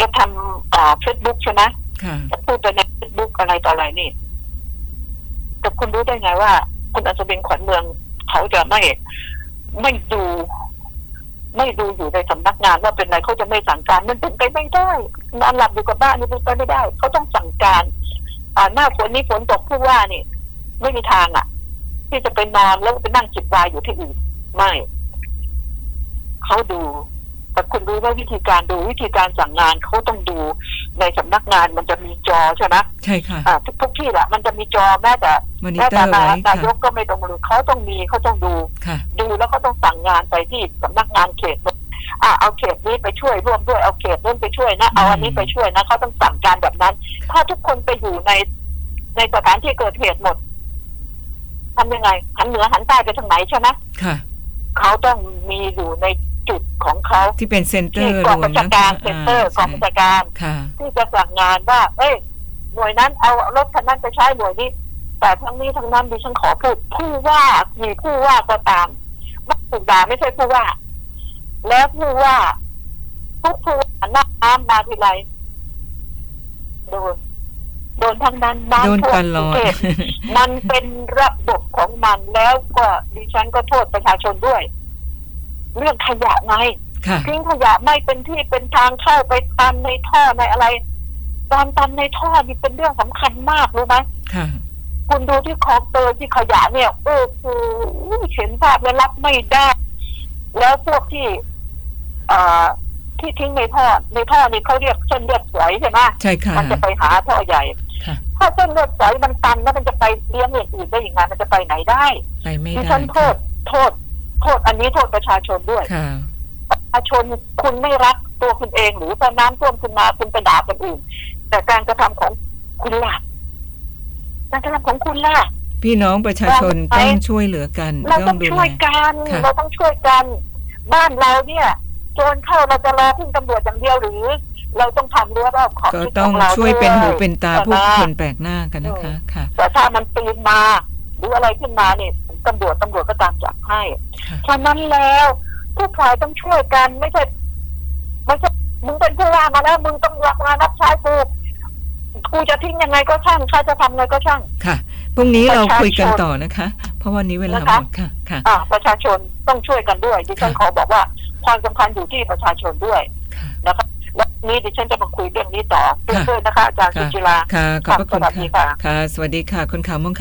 จะทำอ่าเฟซบุ๊กใช่ไหมค่ะ จะพูดไปในเฟซบุ๊กอะไรต่ออะไรนี่แต่คุณรู้ได้ไงว่า คุณอัศวินขวัญเมือง เขาจะไม่ไม่ดู ไม่ดูอยู่ในสำนักงานว่าเป็นไรเขาจะไม่สั่งการมันเป็นไปไม่ได้นอนหลับอยู่กับบ้านนี่เป็นไปไม่ได้เขาต้องสั่งการ อ่าหน้าฝนนี่ฝนตกผู้ว่านี่ ไม่มีทางอะ ที่จะไปนอนแล้วไปนั่งจิบวายอยู่ที่อื่นไม่เขาดูแต่คุณรู้ว่าวิธีการดูวิธีการสั่งงานเขาต้องดู ในสำนักงานมันจะมีจอใช่ไหมใช่ค่ะอ่าทุกทุกที่แหละมันจะมีจอแม้แต่มอนิแม้เตอแต่ร์นาไว้นาค่ะยกก็ไม่ต้องดูเขาต้องมีเขาต้องดูค่ะดูแล้วก็ต้องสั่งงานไปที่สำนักงานเขตอ่าเอาเขตนี้ไปช่วยร่วมด้วยเอาเขตนู้นไปช่วยนะเอาอันนี้ไปช่วยนะเขาต้องสั่งการแบบนั้น ถ้าทุกคนไปอยู่ในในสถานที่เกิดเหตุหมดทำยังไงหันเหนือหันใต้ไปทางไหนใช่ไหมค่ะเขาต้องมีอยู่ใน จุดของเขาที่เป็นเซ็นเตอที่ร์กรองวบัมญชานะการคะเซ็นเตอร์กองบัญชาการค่ะที่จะสั่งงานว่า เอ้ยหน่วยนั้นเอารถคันนั้นไปใช้หน่วยนี้ แต่ทั้งนี้ทั้งนั้นดิฉันขอพูดผู้ว่ามีผู้ว่าก็ตามไม่ถูกด่าไม่ใช่ผู้ว่า แล้วผู้ว่าทุกผู้ว่าหน้าน้ำมาทีไรโดนโดนทั้งนั้นโดนน้ำท่วตมลกรุองดเทพมันเป็นระบบของมันแล้วก็ดิฉันก็โทษประชาชนด้วย เรื่องขยะไงค่ะทิ้งขยะไม่เป็นที่เป็นทางเข้าไปตันในท่อในอะไรการตันในท่อนี่เป็นเรื่องสำคัญมากรู้ไหมค่ะคุณดูที่คลองเตยที่ขยะเนี่ยโอ้โหเห็นภาพแล้วรับไม่ได้ แล้วพวกที่ เอ่อที่ทิ้งในท่อในท่อนี่เขาเรียกเส้นเลือดฝอยใช่ไหมใช่ค่ะมันจะไปหาท่อใหญ่ค่ะถ้าเส้นเลือดฝอยมันตันแล้วมันจะไปเลี้ยงอย่างอื่นได้ยังไงมันจะไปไหนได้ไปไม่ดิได้ฉันโทค่ะษโทษ โทษอันนี้โทษประชาชนด้วยค่ะประชาชนคุณไม่รักตัวคุณเองหรือพอน้ำท่วมคุณมาคุณไปด่าคนอื่น แต่การกระทำของคุณล่ะการกระทำของคุณล่ะพี่น้องประชาชนเราต้องช่วยเหลือกันเราต้องดูช่วยแลกันค่ะเราต้องช่วยกัน บ้านเราเนี่ยโจรเข้าเราจะรอพึ่งตำรวจอย่างเดียวหรือ เราต้องทำเรื่องรอบขอบก็ชิดต้องขเราช่วยเป็นหูด้เป็นตาแต่ผู้นะคนแปลกหน้ากันนะคะ ค่ะแต่ถ้ามันปีนมาหรืออะไรขึ้นมาเนี่ย ตำรวจตำรวจก็ตามจับให้ค่ะฉะนั้นแล้วทุกฝ่ายต้องช่วยกันไม่ใช่ไม่ใช่มึงเป็นผู้ว่ามาแล้ว มึงต้องรับงานรับใช้กูกูจะทิ้งยังไงก็ช่างใครจะทำไงก็ช่างค่ะพรุ่งนี้เราประชาชนคุยกันต่อนะคะ เพราะวันนี้เวลานะคะหมดค่ะค่ะอ่าประชาชนต้องช่วยกันด้วยดิฉันค่ะขอบอกว่าความสำคัญอยู่ที่ประชาชนด้วยค่ะนะคะและนี้ดิฉันจะมาคุยเรื่องนี้ต่อค่ะเพื่อนๆนะคะอาจารย์ค่ะสุจิราค่ะขอบพระคุณสวัสดีค่ะค่ะค่ะ สวัสดีค่ะคนข่าวมองข่าว